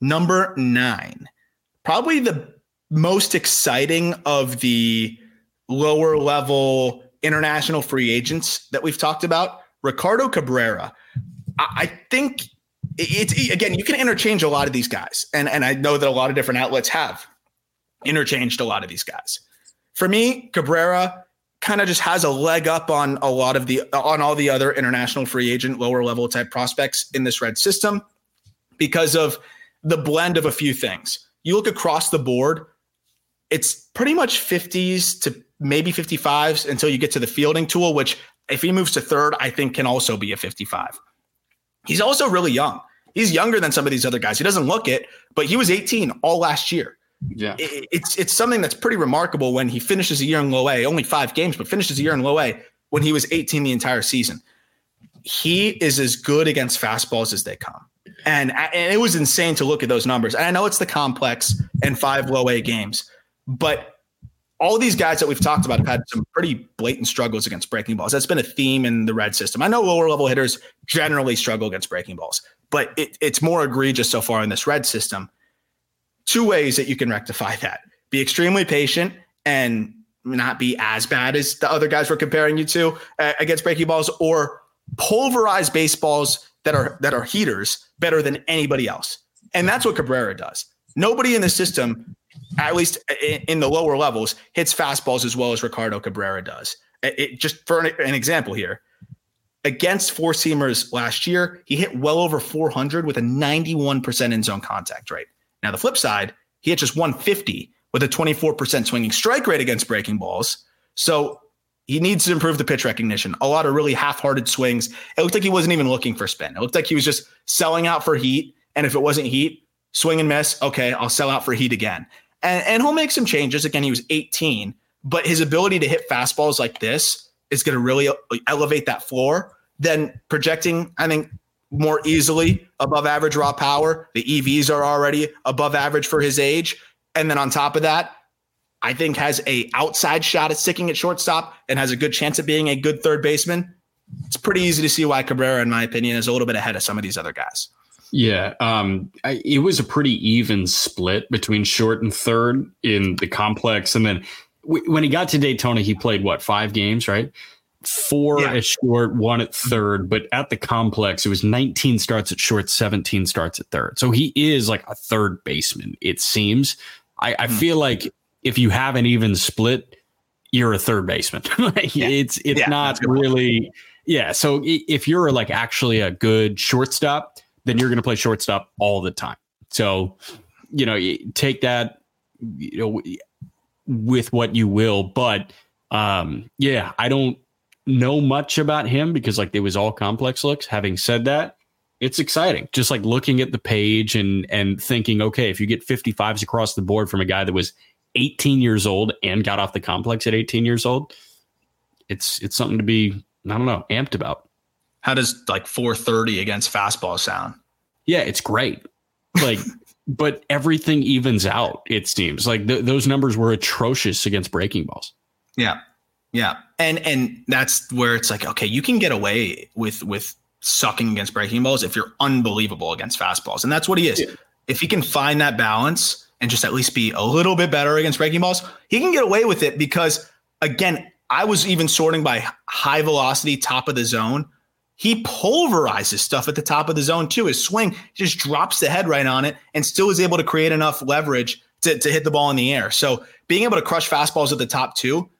Number nine, probably the most exciting of the lower level international free agents that we've talked about, Ricardo Cabrera. I, think it's it, again, you can interchange a lot of these guys, and and I know that a lot of different outlets have interchanged a lot of these guys. For me, Cabrera kind of just has a leg up on a lot of the on all the other international free agent lower level type prospects in this red system because of the blend of a few things. You look across the board, it's pretty much 50s to maybe 55s until you get to the fielding tool, which if he moves to third, I think can also be a 55. He's also really young. He's younger than some of these other guys. He doesn't look it, but he was 18 all last year. Yeah. It's it's something that's pretty remarkable when he finishes a year in low A, only five games, but finishes a year in low A when he was 18 the entire season. He is as good against fastballs as they come. And, and it was insane to look at those numbers. And I know it's the complex and five low A games, but all these guys that we've talked about have had some pretty blatant struggles against breaking balls. That's been a theme in the red system. I know lower level hitters generally struggle against breaking balls, but it, it's more egregious so far in this red system. Two ways that you can rectify that be extremely patient and not be as bad as the other guys we're comparing you to uh, against breaking balls, or pulverize baseballs that are that are heaters better than anybody else. And that's what Cabrera does. Nobody in the system at least in the lower levels, hits fastballs as well as Ricardo Cabrera does. It, just for an, example here, against four seamers last year, he hit well over 400 with a 91% in zone contact rate. Now, the flip side, he hit just 150 with a 24% swinging strike rate against breaking balls. So he needs to improve the pitch recognition. A lot of really half hearted swings. It looked like he wasn't even looking for spin. It looked like he was just selling out for heat. And if it wasn't heat, swing and miss. Okay, I'll sell out for heat again. And, and he'll make some changes. Again, he was 18, but his ability to hit fastballs like this is going to really uh, elevate that floor. Then projecting, I think, more easily above average raw power. The EVs are already above average for his age. And then on top of that, I think has a outside shot at sticking at shortstop and has a good chance at being a good third baseman. It's pretty easy to see why Cabrera, in my opinion, is a little bit ahead of some of these other guys. Yeah, um, I, it was a pretty even split between short and third in the complex, and then when he got to Daytona, he played what five games, right? Four yeah. at short, one at third, but at the complex, it was 19 starts at short, 17 starts at third. So he is like a third baseman, it seems. I, I mm. feel like if you have an even split, you're a third baseman. like yeah. It's it's yeah, not really yeah. So if you're like actually a good shortstop, then you're going to play shortstop all the time. So you know, take that you know with what you will, but um, yeah, I don't know much about him because like it was all complex looks. Having said that, it's exciting. Just like looking at the page and and thinking, okay, if you get 55s across the board from a guy that was 18 years old and got off the complex at 18 years old, it's it's something to be I don't know amped about. How does like 430 against fastball sound? Yeah, it's great. Like, but everything evens out. It seems like th- those numbers were atrocious against breaking balls. Yeah, yeah, and and that's where it's like, okay, you can get away with with sucking against breaking balls if you're unbelievable against fastballs, and that's what he is. Yeah. If he can find that balance and just at least be a little bit better against breaking balls, he can get away with it because again, I was even sorting by high velocity, top of the zone. He pulverizes stuff at the top of the zone too. His swing just drops the head right on it and still is able to create enough leverage to, to hit the ball in the air. So being able to crush fastballs at the top two,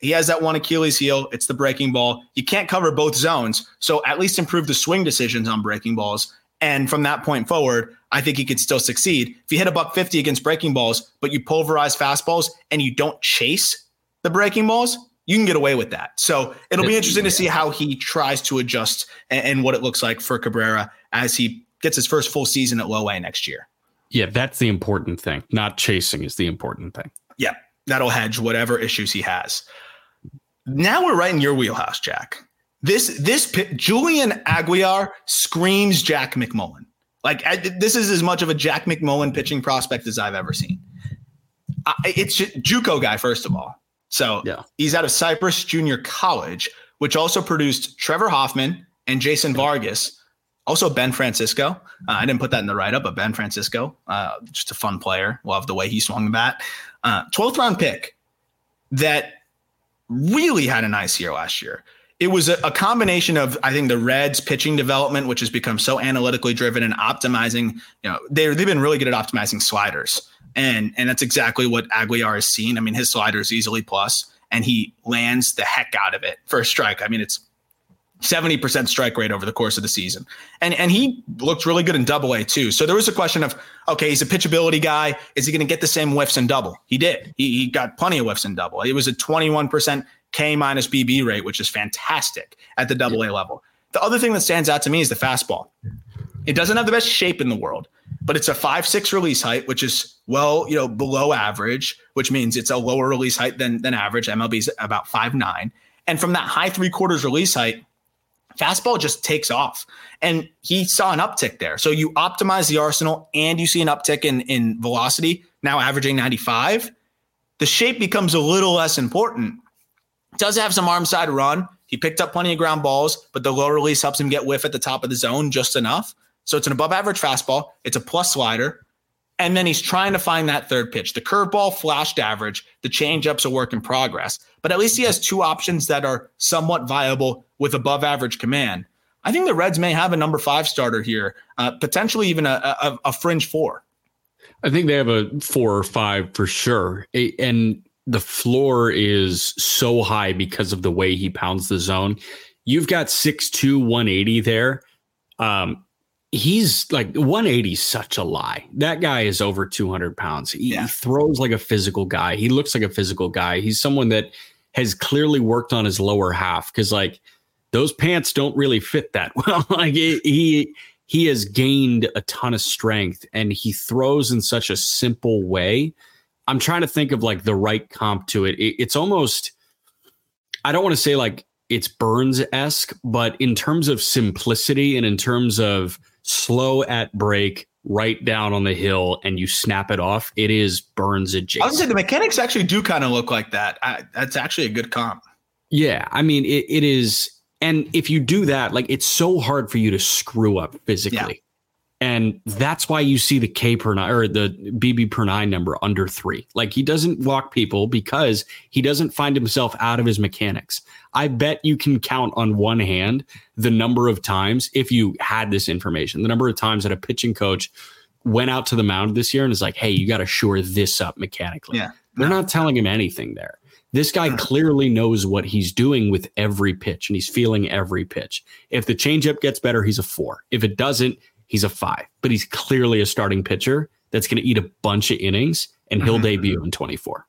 he has that one Achilles heel. It's the breaking ball. You can't cover both zones. So at least improve the swing decisions on breaking balls. And from that point forward, I think he could still succeed. If you hit a buck 50 against breaking balls, but you pulverize fastballs and you don't chase the breaking balls, you can get away with that. So it'll be interesting to see how he tries to adjust and, and what it looks like for Cabrera as he gets his first full season at low A next year. Yeah, that's the important thing. Not chasing is the important thing. Yeah, that'll hedge whatever issues he has. Now we're right in your wheelhouse, Jack. This this Julian Aguilar screams Jack McMullen. Like I, this is as much of a Jack McMullen pitching prospect as I've ever seen. I, it's JUCO guy first of all. So yeah. he's out of Cypress Junior College, which also produced Trevor Hoffman and Jason Vargas. Also Ben Francisco. Uh, I didn't put that in the write up, but Ben Francisco, uh, just a fun player. Love the way he swung the bat. Uh, 12th round pick that really had a nice year last year it was a, a, combination of I think the Reds pitching development, which has become so analytically driven and optimizing. You know, they they've been really good at optimizing sliders, and and that's exactly what Aguilar has seen. I mean, his slider is easily plus, and he lands the heck out of it for a strike. I mean, it's. 70% strike rate over the course of the season. And and he looked really good in double A too. So there was a question of, okay, he's a pitchability guy. Is he going to get the same whiffs in double? He did. He, he got plenty of whiffs in double. It was a 21% K minus BB rate, which is fantastic at the double A level. The other thing that stands out to me is the fastball. It doesn't have the best shape in the world, but it's a five six release height, which is well, you know, below average, which means it's a lower release height than than average. MLB's about five nine, and from that high three quarters release height, fastball just takes off. And he saw an uptick there. So you optimize the arsenal and you see an uptick in in velocity, now averaging 95. The shape becomes a little less important does have some arm side run. He picked up plenty of ground balls, but the low release helps him get whiff at the top of the zone just enough. So it's an above average fastball. It's a plus slider. And then he's trying to find that third pitch. The curveball flashed average. The changeup's a work in progress. But at least he has two options that are somewhat viable with above average command. I think the Reds may have a number five starter here, uh, potentially even a, a, a fringe four. I think they have a four or five for sure. And the floor is so high because of the way he pounds the zone. You've got 6'2, 180 there. Um, he's like 180 such a lie. That guy is over 200 pounds. He, yeah. he throws like a physical guy. He looks like a physical guy. He's someone that has clearly worked on his lower half because like those pants don't really fit that well. like it, he he has gained a ton of strength and he throws in such a simple way I'm trying to think of like the right comp to it. it it's almost, I don't want to say like it's Burnes-esque but in terms of simplicity and in terms of slow at break, right down on the hill, and you snap it off, it is Burnes adjacent. I was say the mechanics actually do kind of look like that. I, that's actually a good comp. Yeah, I mean it, it is, and if you do that, like it's so hard for you to screw up physically. And that's why you see the K per nine or the BB per nine number under three. Like he doesn't walk people because he doesn't find himself out of his mechanics. I bet you can count on one hand the number of times, if you had this information, the number of times that a pitching coach went out to the mound this year and is like, hey, you got to shore this up mechanically. Yeah. They're not telling him anything there. This guy Hmm. clearly knows what he's doing with every pitch and he's feeling every pitch. If the changeup gets better, he's a four. If it doesn't, he's a five. But he's clearly a starting pitcher that's going to eat a bunch of innings and he'll Mhm. debut in 24.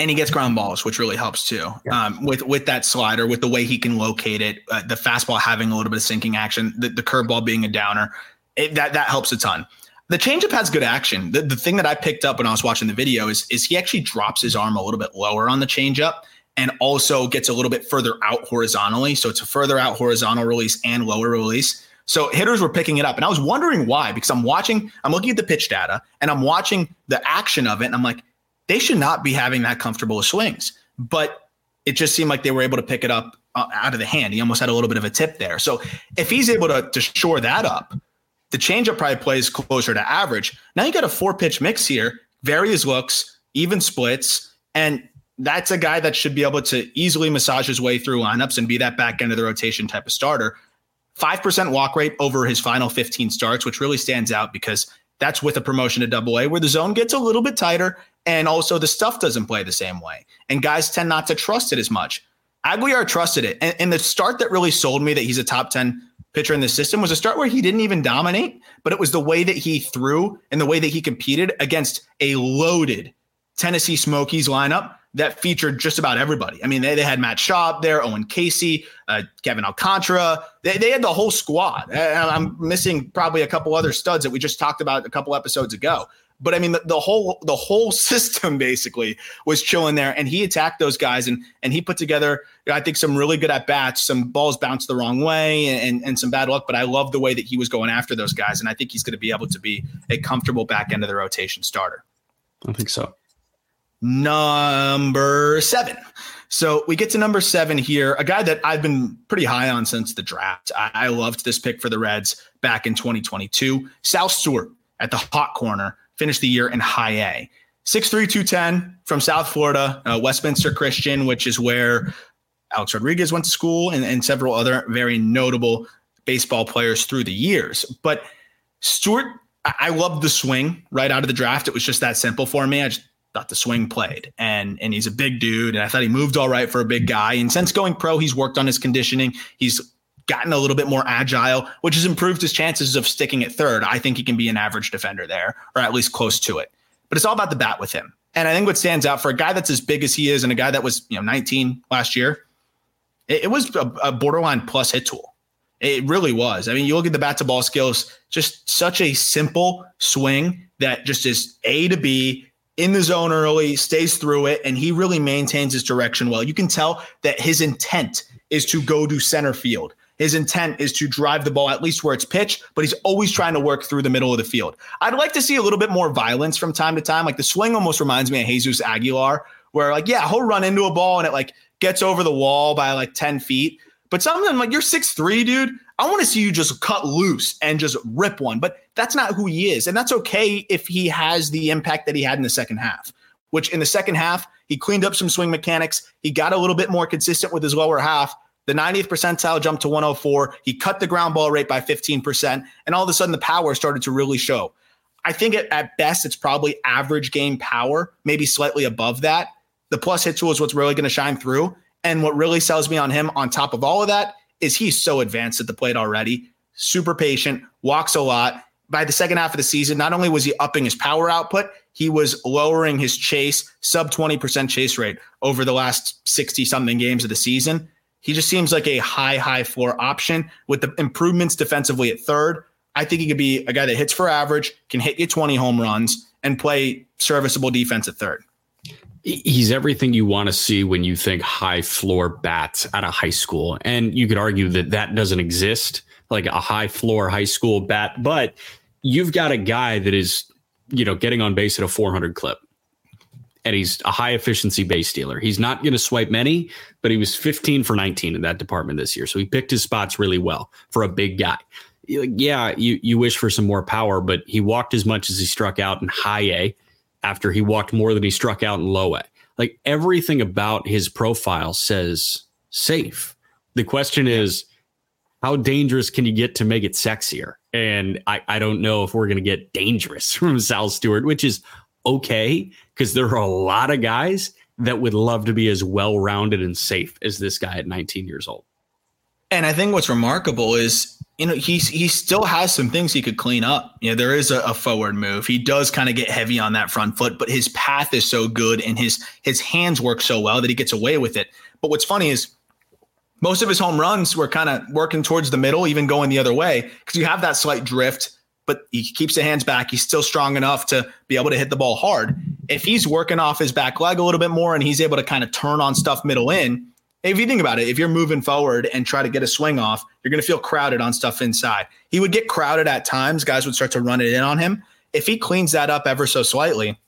and he gets ground balls, which really helps too. Um, with with that slider, with the way he can locate it, uh, the fastball having a little bit of sinking action, the, the curveball being a downer, it, that that helps a ton. The changeup has good action. The, the thing that I picked up when I was watching the video is is he actually drops his arm a little bit lower on the changeup and also gets a little bit further out horizontally. So it's a further out horizontal release and lower release. So hitters were picking it up. And I was wondering why, because I'm watching, I'm looking at the pitch data and I'm watching the action of it. And I'm like, they should not be having that comfortable of swings. But it just seemed like they were able to pick it up uh, out of the hand. He almost had a little bit of a tip there. So if he's able to, to shore that up, the changeup probably plays closer to average. Now you got a four pitch mix here, various looks, even splits, and that's a guy that should be able to easily massage his way through lineups and be that back end of the rotation type of starter. 5% walk rate over his final 15 starts, which really stands out because that's with a promotion to double A where the zone gets a little bit tighter and also the stuff doesn't play the same way. And guys tend not to trust it as much. Aguilar trusted it. And, and the start that really sold me that he's a top 10 pitcher in the system was a start where he didn't even dominate, but it was the way that he threw and the way that he competed against a loaded Tennessee Smokies lineup that featured just about everybody. I mean, they, they had Matt Shaw there, Owen Caissie, uh, Kevin Alcantara. They, they had the whole squad. And I'm missing probably a couple other studs that we just talked about a couple episodes ago. But I mean, the, the whole the whole system basically was chilling there, and he attacked those guys, and and he put together, I think, some really good at bats. Some balls bounced the wrong way, and and some bad luck. But I love the way that he was going after those guys, and I think he's going to be able to be a comfortable back end of the rotation starter. I think so. Number seven. So we get to number seven here, a guy that I've been pretty high on since the draft. I, I loved this pick for the Reds back in 2022. Sal Stewart at the hot corner finished the year in high A. 6'3, 210 from South Florida, uh, Westminster Christian, which is where Alex Rodriguez went to school and, and several other very notable baseball players through the years. But Stewart, I, I loved the swing right out of the draft. It was just that simple for me. I just thought the swing played. And and he's a big dude and I thought he moved all right for a big guy. And since going pro he's worked on his conditioning. He's gotten a little bit more agile which has improved his chances of sticking at third. I think he can be an average defender there or at least close to it. But it's all about the bat with him. And I think what stands out for a guy that's as big as he is and a guy that was you know 19 last year it, it was a, a borderline plus hit tool. It really was. I mean, you look at the bat to ball skills, just such a simple swing that just is A to B in the zone early, stays through it, and he really maintains his direction well. You can tell that his intent is to go to center field. His intent is to drive the ball at least where it's pitched, but he's always trying to work through the middle of the field. I'd like to see a little bit more violence from time to time. Like the swing almost reminds me of Jesus Aguilar, where like, yeah, he'll run into a ball and it like gets over the wall by like 10 feet. But something like you're six three, dude. I want to see you just cut loose and just rip one. But that's not who he is. And that's okay if he has the impact that he had in the second half, which in the second half, he cleaned up some swing mechanics. He got a little bit more consistent with his lower half. The 90th percentile jumped to 104. He cut the ground ball rate by 15%. And all of a sudden, the power started to really show. I think at, at best, it's probably average game power, maybe slightly above that. The plus hit tool is what's really going to shine through. And what really sells me on him on top of all of that is he's so advanced at the plate already, super patient, walks a lot. By the second half of the season, not only was he upping his power output, he was lowering his chase, sub 20% chase rate over the last 60 something games of the season. He just seems like a high, high floor option with the improvements defensively at third. I think he could be a guy that hits for average, can hit you 20 home runs, and play serviceable defense at third. He's everything you want to see when you think high floor bats out of high school. And you could argue that that doesn't exist, like a high floor high school bat, but you've got a guy that is, you know, getting on base at a 400 clip. And he's a high efficiency base stealer. He's not going to swipe many, but he was 15 for 19 in that department this year. So he picked his spots really well for a big guy. yeah, you you wish for some more power, but he walked as much as he struck out in high A after he walked more than he struck out in low A. Like everything about his profile says safe. The question is, how dangerous can you get to make it sexier? And I, I don't know if we're going to get dangerous from Sal Stewart, which is okay because there are a lot of guys that would love to be as well rounded and safe as this guy at 19 years old. And I think what's remarkable is, you know, he's he still has some things he could clean up. You know, there is a, a forward move. He does kind of get heavy on that front foot, but his path is so good and his his hands work so well that he gets away with it. But what's funny is most of his home runs were kind of working towards the middle, even going the other way, because you have that slight drift, but he keeps the hands back. He's still strong enough to be able to hit the ball hard. If he's working off his back leg a little bit more and he's able to kind of turn on stuff middle in, if you think about it, if you're moving forward and try to get a swing off, you're going to feel crowded on stuff inside. He would get crowded at times. Guys would start to run it in on him. If he cleans that up ever so slightly,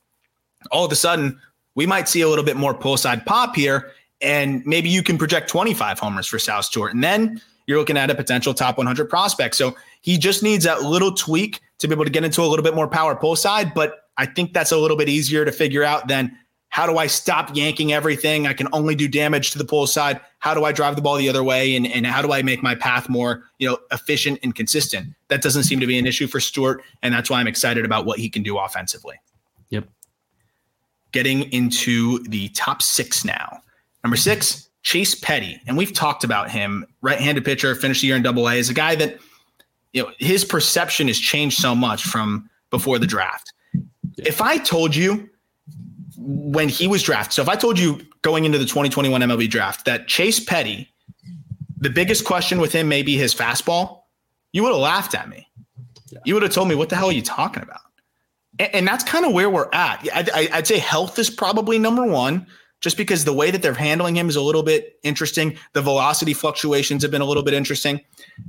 all of a sudden, we might see a little bit more pull side pop here. And maybe you can project 25 homers for Sal Stewart. And then you're looking at a potential top 100 prospect. So he just needs that little tweak to be able to get into a little bit more power pull side. But I think that's a little bit easier to figure out than how do I stop yanking everything? I can only do damage to the pull side. How do I drive the ball the other way? And, and how do I make my path more, you know, efficient and consistent? That doesn't seem to be an issue for Stewart. And that's why I'm excited about what he can do offensively. Yep. Getting into the top six now. Number six, Chase Petty. And we've talked about him, right-handed pitcher, finished the year in double A, is a guy that, you know, his perception has changed so much from before the draft. If I told you when he was drafted, so if I told you going into the 2021 MLB draft that Chase Petty, the biggest question with him may be his fastball, you would have laughed at me. Yeah. You would have told me, what the hell are you talking about? And, and that's kind of where we're at. I'd, I'd say health is probably number one just because the way that they're handling him is a little bit interesting. The velocity fluctuations have been a little bit interesting,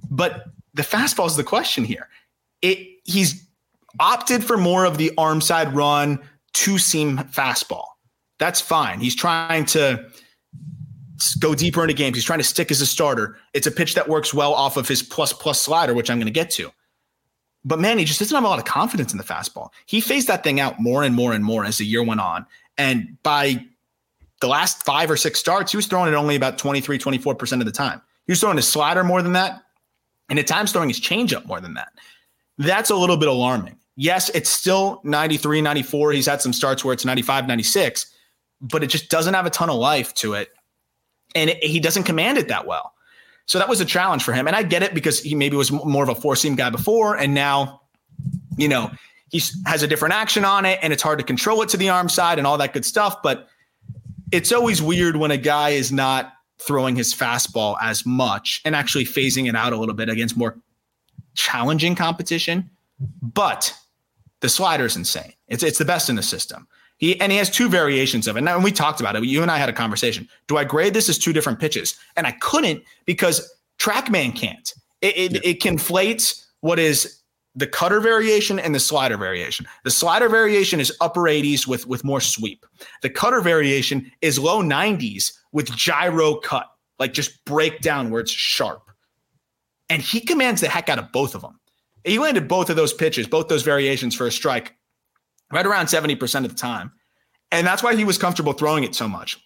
but the fastball is the question here. It he's opted for more of the arm side run two seam fastball. That's fine. He's trying to go deeper into games. He's trying to stick as a starter. It's a pitch that works well off of his plus plus slider, which I'm going to get to. But man, he just doesn't have a lot of confidence in the fastball. He phased that thing out more and more and more as the year went on. And by the last five or six starts, he was throwing it only about 23, 24% of the time. He was throwing his slider more than that, and at times throwing his changeup more than that. That's a little bit alarming. Yes, it's still 93, 94. He's had some starts where it's 95, 96, but it just doesn't have a ton of life to it. And it, he doesn't command it that well. So that was a challenge for him. And I get it because he maybe was more of a four seam guy before. And now, you know, he has a different action on it and it's hard to control it to the arm side and all that good stuff. But it's always weird when a guy is not throwing his fastball as much and actually phasing it out a little bit against more challenging competition. But the slider is insane. It's it's the best in the system. He and he has two variations of it. Now, and we talked about it. You and I had a conversation. Do I grade this as two different pitches? And I couldn't because TrackMan can't. It it, yeah. it conflates what is the cutter variation and the slider variation. The slider variation is upper 80s with, with more sweep. The cutter variation is low 90s with gyro cut, like just break down where it's sharp. And he commands the heck out of both of them. He landed both of those pitches, both those variations for a strike, right around 70% of the time. And that's why he was comfortable throwing it so much.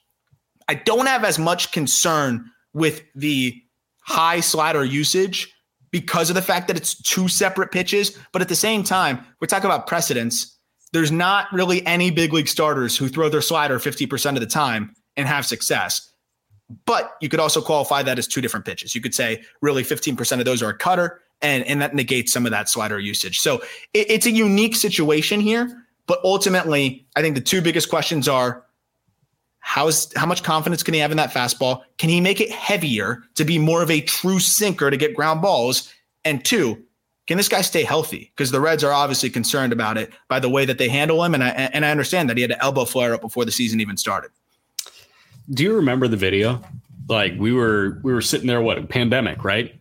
I don't have as much concern with the high slider usage because of the fact that it's two separate pitches. But at the same time, we're talking about precedence. There's not really any big league starters who throw their slider 50% of the time and have success. But you could also qualify that as two different pitches. You could say really 15% of those are a cutter, and, and that negates some of that slider usage. So it, it's a unique situation here. But ultimately, I think the two biggest questions are How's how much confidence can he have in that fastball? Can he make it heavier to be more of a true sinker to get ground balls? And two, can this guy stay healthy? Because the Reds are obviously concerned about it by the way that they handle him, and I and I understand that he had an elbow flare up before the season even started. Do you remember the video? Like we were we were sitting there, what pandemic, right?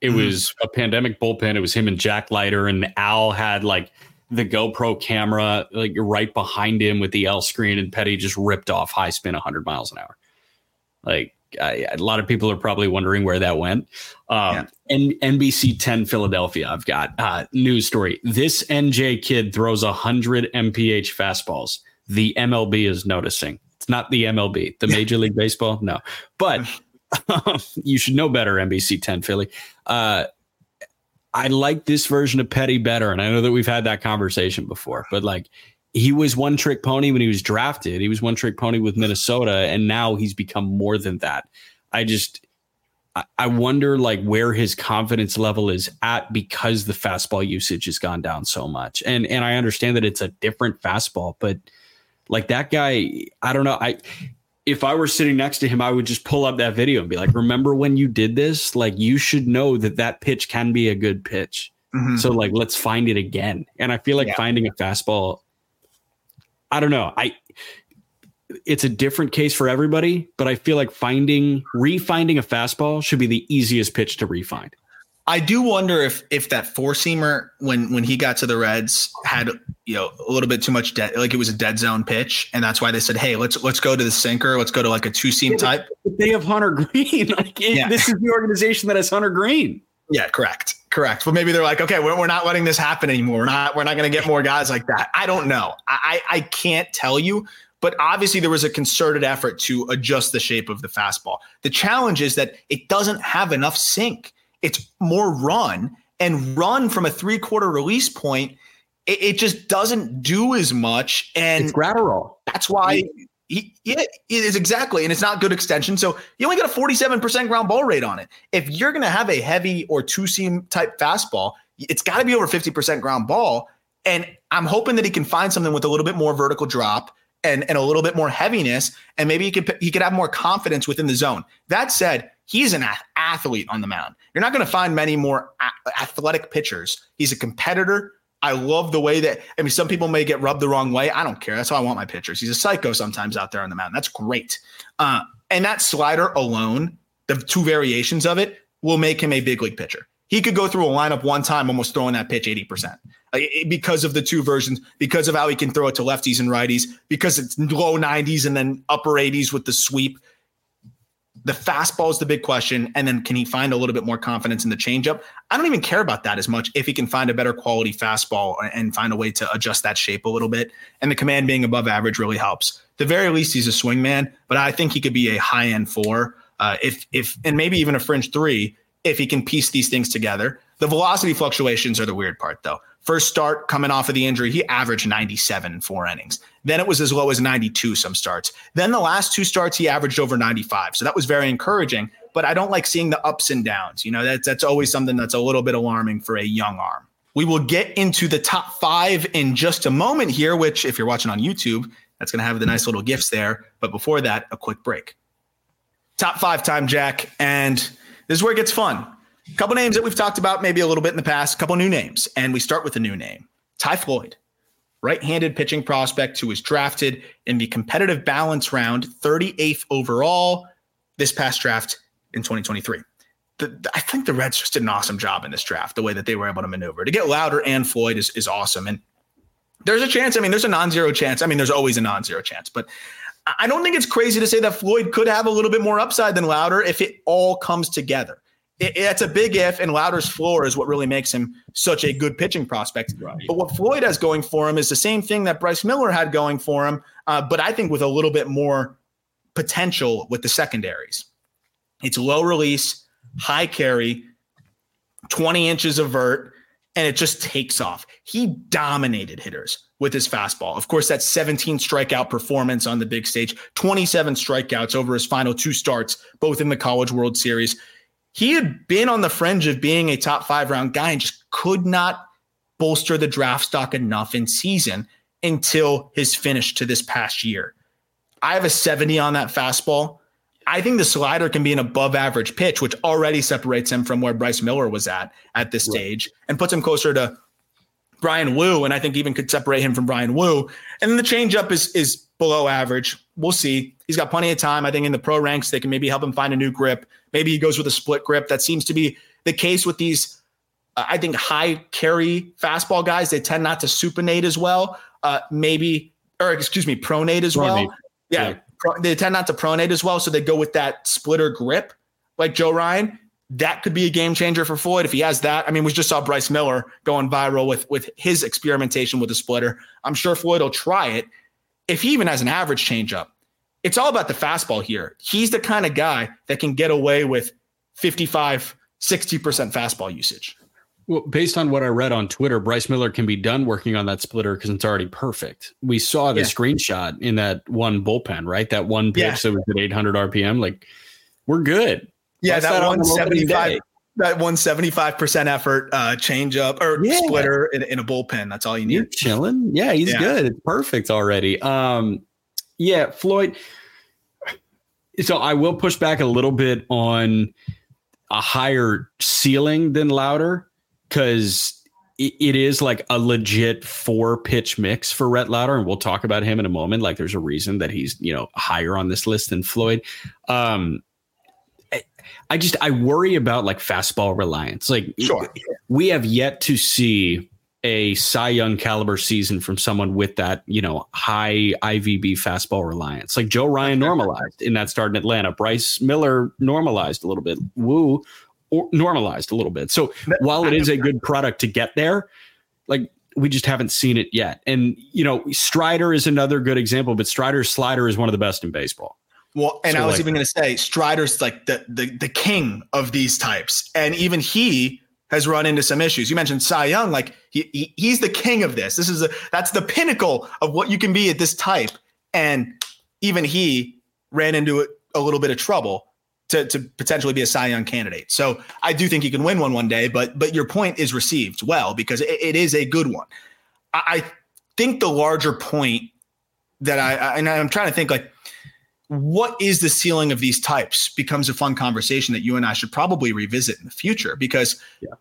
It mm-hmm. was a pandemic bullpen. It was him and Jack Leiter, and Al had like the GoPro camera like right behind him with the L screen, and Petty just ripped off high spin 100 miles an hour. Like Uh, a lot of people are probably wondering where that went. Um, yeah. and NBC 10 Philadelphia, I've got uh, news story. This NJ kid throws 100 MPH fastballs. The MLB is noticing. It's not the MLB, the Major League Baseball. No, but you should know better, NBC 10 Philly. Uh, I like this version of Petty better. And I know that we've had that conversation before, but like he was one trick pony when he was drafted. He was one trick pony with Minnesota, and now he's become more than that. I just I wonder like where his confidence level is at because the fastball usage has gone down so much. And and I understand that it's a different fastball, but like that guy, I don't know. I if I were sitting next to him, I would just pull up that video and be like, "Remember when you did this? Like you should know that that pitch can be a good pitch." Mm-hmm. So like let's find it again. And I feel like yeah. finding a fastball I don't know. I it's a different case for everybody, but I feel like finding refinding a fastball should be the easiest pitch to refind. I do wonder if if that four seamer when when he got to the Reds had you know a little bit too much dead like it was a dead zone pitch and that's why they said hey let's let's go to the sinker let's go to like a two seam yeah, type. They have Hunter Greene. Like, yeah. This is the organization that has Hunter Greene. Yeah, correct. Correct. Well, maybe they're like, okay, we're, we're not letting this happen anymore. We're not, we're not going to get more guys like that. I don't know. I, I can't tell you, but obviously there was a concerted effort to adjust the shape of the fastball. The challenge is that it doesn't have enough sink. It's more run and run from a three quarter release point. It, it, just doesn't do as much. And it's Gratterall. That's why he, yeah, it is exactly, and it's not good extension. So you only got a 47% ground ball rate on it. If you're going to have a heavy or two seam type fastball, it's got to be over 50% ground ball. And I'm hoping that he can find something with a little bit more vertical drop and, and a little bit more heaviness, and maybe he could he could have more confidence within the zone. That said, he's an athlete on the mound. You're not going to find many more athletic pitchers. He's a competitor. I love the way that I mean, some people may get rubbed the wrong way. I don't care. That's how I want my pitchers. He's a psycho sometimes out there on the mound. That's great. Uh, and that slider alone, the two variations of it, will make him a big league pitcher. He could go through a lineup one time, almost throwing that pitch 80%. because of the two versions, because of how he can throw it to lefties and righties, because it's low 90s and then upper 80s with the sweep the fastball is the big question. And then can he find a little bit more confidence in the changeup? I don't even care about that as much if he can find a better quality fastball and find a way to adjust that shape a little bit. And the command being above average really helps. The very least, he's a swing man, but I think he could be a high end four, uh, if if and maybe even a fringe three if he can piece these things together. The velocity fluctuations are the weird part, though. First start coming off of the injury, he averaged 97 in four innings. Then it was as low as 92 some starts. Then the last two starts, he averaged over 95. So that was very encouraging. But I don't like seeing the ups and downs. You know, that's, that's always something that's a little bit alarming for a young arm. We will get into the top five in just a moment here, which, if you're watching on YouTube, that's going to have the nice little gifts there. But before that, a quick break. Top five time, Jack. And this is where it gets fun. A couple names that we've talked about maybe a little bit in the past, a couple new names. And we start with a new name Ty Floyd, right handed pitching prospect who was drafted in the competitive balance round, 38th overall this past draft in 2023. The, I think the Reds just did an awesome job in this draft, the way that they were able to maneuver. To get Lowder and Floyd is, is awesome. And there's a chance. I mean, there's a non zero chance. I mean, there's always a non zero chance, but I don't think it's crazy to say that Floyd could have a little bit more upside than Lowder if it all comes together it, it's a big if, and Lowder's floor is what really makes him such a good pitching prospect. Right. But what Floyd has going for him is the same thing that Bryce Miller had going for him, uh, but I think with a little bit more potential with the secondaries. It's low release, high carry, 20 inches of vert, and it just takes off. He dominated hitters with his fastball. Of course, that 17 strikeout performance on the big stage, 27 strikeouts over his final two starts, both in the College World Series he had been on the fringe of being a top five round guy and just could not bolster the draft stock enough in season until his finish to this past year. I have a 70 on that fastball. I think the slider can be an above average pitch, which already separates him from where Bryce Miller was at at this right. stage and puts him closer to Bryan Woo. And I think even could separate him from Bryan Woo. And then the changeup is, is below average. We'll see. He's got plenty of time. I think in the pro ranks, they can maybe help him find a new grip. Maybe he goes with a split grip. That seems to be the case with these, uh, I think, high carry fastball guys. They tend not to supinate as well. Uh, maybe, or excuse me, pronate as well. Yeah. yeah. they tend not to pronate as well, so they go with that splitter grip, like Joe Ryan. That could be a game changer for Floyd if he has that. I mean, we just saw Bryce Miller going viral with with his experimentation with the splitter. I'm sure Floyd will try it. If he even has an average changeup, it's all about the fastball here. He's the kind of guy that can get away with 55, 60% fastball usage. Well, based on what I read on Twitter, Bryce Miller can be done working on that splitter because it's already perfect. We saw the yeah. screenshot in that one bullpen, right? That one pitch yeah. that was at 800 RPM. Like, we're good. Yeah, that, that 175, that 175% effort uh, change up or yeah. splitter in, in, a bullpen. That's all you need. You're chilling. Yeah, he's good. It's perfect already. Um, yeah, Floyd. So I will push back a little bit on a higher ceiling than Lowder because it is like a legit four pitch mix for Rhett Lowder, and we'll talk about him in a moment. Like, there's a reason that he's you know higher on this list than Floyd. Um, I just I worry about like fastball reliance. Like, sure, we have yet to see a Cy Young caliber season from someone with that you know high IVB fastball reliance. Like Joe Ryan normalized in that start in Atlanta. Bryce Miller normalized a little bit. Woo or normalized a little bit. So while it is a good product to get there, like we just haven't seen it yet. And you know, Strider is another good example, but Strider's slider is one of the best in baseball. Well, and so I was like, even going to say Strider's like the, the the king of these types, and even he has run into some issues. You mentioned Cy Young, like he, he he's the king of this. This is a that's the pinnacle of what you can be at this type, and even he ran into a little bit of trouble to, to potentially be a Cy Young candidate. So I do think he can win one one day, but but your point is received well because it, it is a good one. I, I, think the larger point that I, I and I'm trying to think like what is the ceiling of these types becomes a fun conversation that you and I should probably revisit in the future because yeah.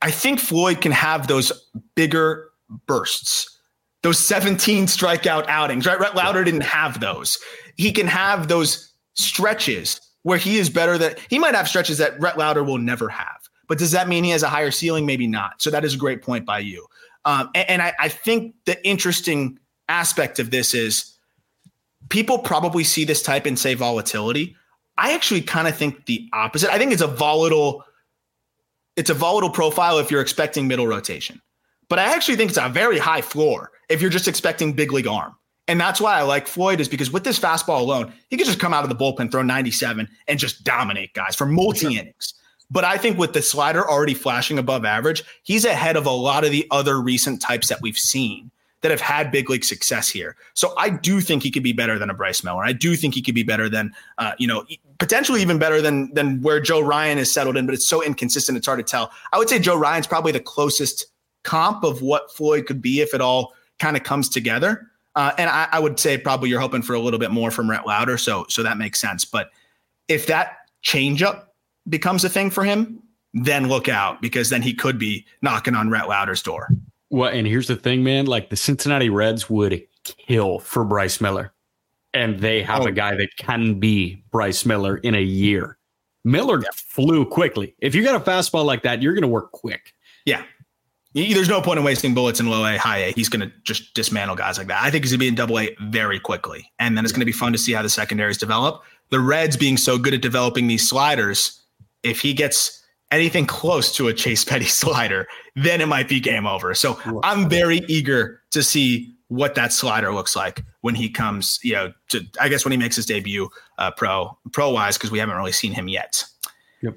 I think Floyd can have those bigger bursts, those 17 strikeout outings. Right, Rhett Lowder didn't have those. He can have those stretches where he is better that he might have stretches that Rhett Lowder will never have. But does that mean he has a higher ceiling? Maybe not. So that is a great point by you. Um, and, and I, I think the interesting aspect of this is people probably see this type and say volatility. I actually kind of think the opposite. I think it's a volatile, it's a volatile profile if you're expecting middle rotation. But I actually think it's a very high floor if you're just expecting big league arm. And that's why I like Floyd is because with this fastball alone, he could just come out of the bullpen, throw 97, and just dominate guys for multi innings. But I think with the slider already flashing above average, he's ahead of a lot of the other recent types that we've seen that have had big league success here. So I do think he could be better than a Bryce Miller. I do think he could be better than, uh, you know, potentially even better than than where Joe Ryan is settled in. But it's so inconsistent; it's hard to tell. I would say Joe Ryan's probably the closest comp of what Floyd could be if it all kind of comes together. Uh, and I, I, would say probably you're hoping for a little bit more from Rhett Lowder, so so that makes sense. But if that changeup becomes a thing for him, then look out because then he could be knocking on Rhett Lowder's door. Well, and here's the thing, man. Like the Cincinnati Reds would kill for Bryce Miller, and they have oh. a guy that can be Bryce Miller in a year. Miller yeah. flew quickly. If you got a fastball like that, you're going to work quick. Yeah, there's no point in wasting bullets in low A, high A. He's going to just dismantle guys like that. I think he's going to be in double A very quickly. And then it's going to be fun to see how the secondaries develop. The Reds being so good at developing these sliders, if he gets anything close to a Chase Petty slider, then it might be game over. So I'm very eager to see what that slider looks like when he comes, you know, to, I guess when he makes his debut uh, pro, pro wise, because we haven't really seen him yet. Yep.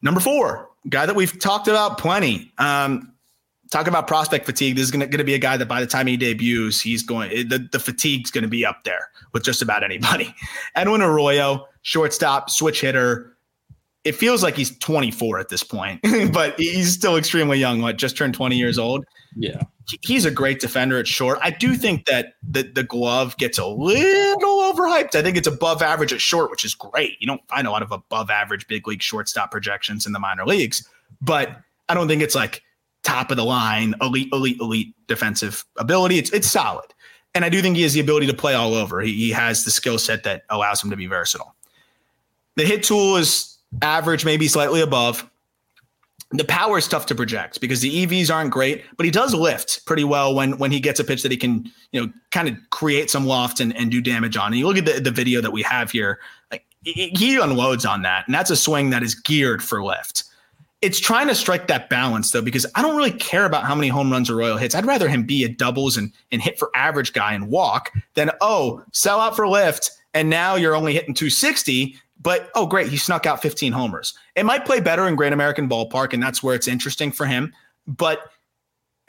Number four, guy that we've talked about plenty. Um, talk about prospect fatigue. This is going to be a guy that by the time he debuts, he's going the, the fatigue's going to be up there with just about anybody. Edwin Arroyo, shortstop, switch hitter. It feels like he's 24 at this point, but he's still extremely young. What just turned 20 years old. Yeah, he's a great defender at short. I do think that the the glove gets a little overhyped. I think it's above average at short, which is great. You don't find a lot of above average big league shortstop projections in the minor leagues, but I don't think it's like top of the line, elite, elite, elite defensive ability. It's it's solid. And I do think he has the ability to play all over. He, he has the skill set that allows him to be versatile. The hit tool is average, maybe slightly above. the power is tough to project because the EVs aren't great, but he does lift pretty well when when he gets a pitch that he can, you know, kind of create some loft and, and do damage on. And you look at the, the video that we have here, like he unloads on that, and that's a swing that is geared for lift. It's trying to strike that balance though, because I don't really care about how many home runs Arroyo hits. I'd rather him be a doubles and, and hit for average guy and walk than oh sell out for lift and now you're only hitting 260 but oh, great, he snuck out 15 homers. It might play better in Great American Ballpark, and that's where it's interesting for him. But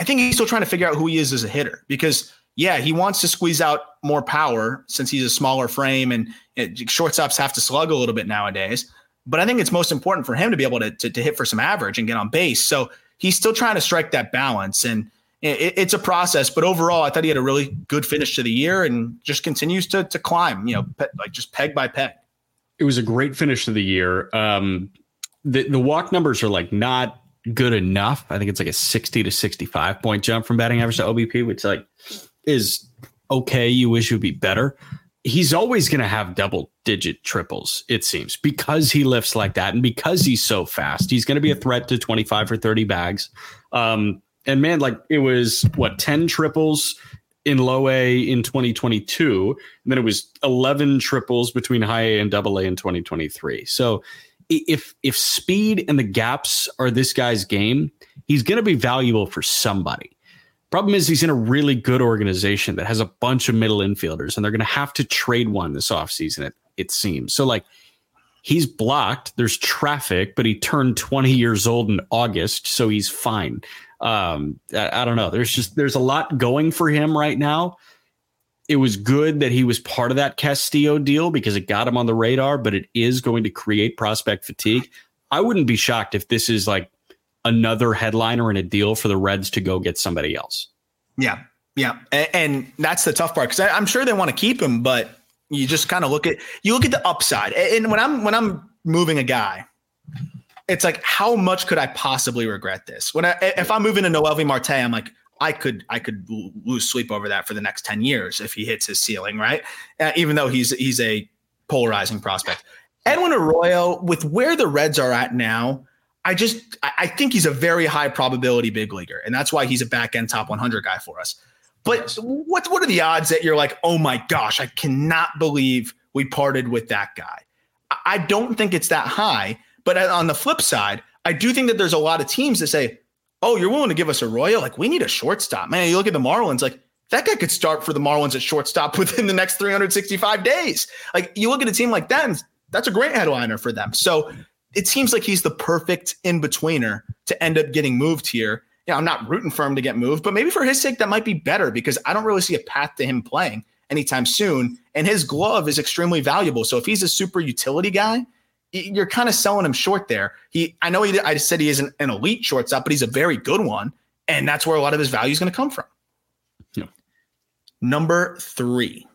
I think he's still trying to figure out who he is as a hitter because, yeah, he wants to squeeze out more power since he's a smaller frame and it, shortstops have to slug a little bit nowadays. But I think it's most important for him to be able to, to, to hit for some average and get on base. So he's still trying to strike that balance. And it, it's a process. But overall, I thought he had a really good finish to the year and just continues to, to climb, you know, like just peg by peg it was a great finish to the year. Um, the the walk numbers are like not good enough. I think it's like a 60 to 65 point jump from batting average to OBP, which like is okay. You wish it would be better. He's always going to have double digit triples, it seems, because he lifts like that and because he's so fast. He's going to be a threat to 25 or 30 bags. Um, and man, like it was what 10 triples in low A in 2022. And then it was 11 triples between high A and double A in 2023. So if if speed and the gaps are this guy's game, he's going to be valuable for somebody. Problem is, he's in a really good organization that has a bunch of middle infielders, and they're going to have to trade one this offseason, it, it seems. So, like, he's blocked. There's traffic, but he turned 20 years old in August, so he's fine um, I, I don't know. There's just there's a lot going for him right now. It was good that he was part of that Castillo deal because it got him on the radar, but it is going to create prospect fatigue. I wouldn't be shocked if this is like another headliner in a deal for the Reds to go get somebody else. Yeah. Yeah. And, and that's the tough part because I'm sure they want to keep him, but you just kind of look at you look at the upside. And when I'm when I'm moving a guy, it's like how much could I possibly regret this? When I if I'm moving to Noelvi Marte, I'm like I could I could lose sleep over that for the next 10 years if he hits his ceiling, right? Uh, even though he's he's a polarizing prospect. Edwin Arroyo, with where the Reds are at now, I just I think he's a very high probability big leaguer, and that's why he's a back end top 100 guy for us. But what what are the odds that you're like, oh my gosh, I cannot believe we parted with that guy? I don't think it's that high. But on the flip side, I do think that there's a lot of teams that say, "Oh, you're willing to give us Arroyo? Like we need a shortstop." Man, you look at the Marlins, like that guy could start for the Marlins at shortstop within the next 365 days. Like you look at a team like that, and that's a great headliner for them. So it seems like he's the perfect in betweener to end up getting moved here. Yeah, I'm not rooting for him to get moved, but maybe for his sake, that might be better because I don't really see a path to him playing anytime soon. And his glove is extremely valuable. So if he's a super utility guy, you're kind of selling him short there. He, I know he, I said he isn't an elite shortstop, but he's a very good one, and that's where a lot of his value is going to come from. Yeah. Number three,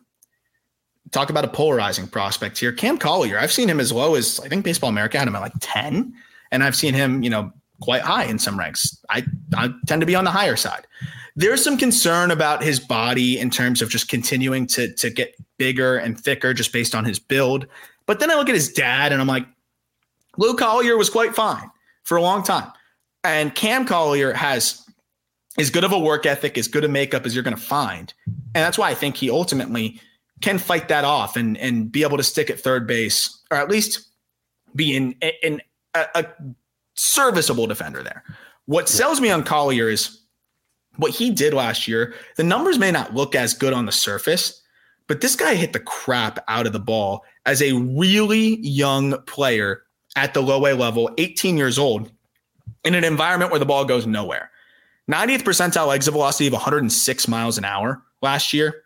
talk about a polarizing prospect here. Cam Collier, I've seen him as low as I think Baseball America had him at like ten, and I've seen him, you know, quite high in some ranks. I, I tend to be on the higher side. There's some concern about his body in terms of just continuing to to get bigger and thicker just based on his build. But then I look at his dad and I'm like, Lou Collier was quite fine for a long time. And Cam Collier has as good of a work ethic, as good a makeup as you're going to find. And that's why I think he ultimately can fight that off and, and be able to stick at third base or at least be in, in a, a serviceable defender there. What sells me on Collier is what he did last year. The numbers may not look as good on the surface, but this guy hit the crap out of the ball as a really young player at the low A level, 18 years old, in an environment where the ball goes nowhere. 90th percentile exit velocity of 106 miles an hour last year.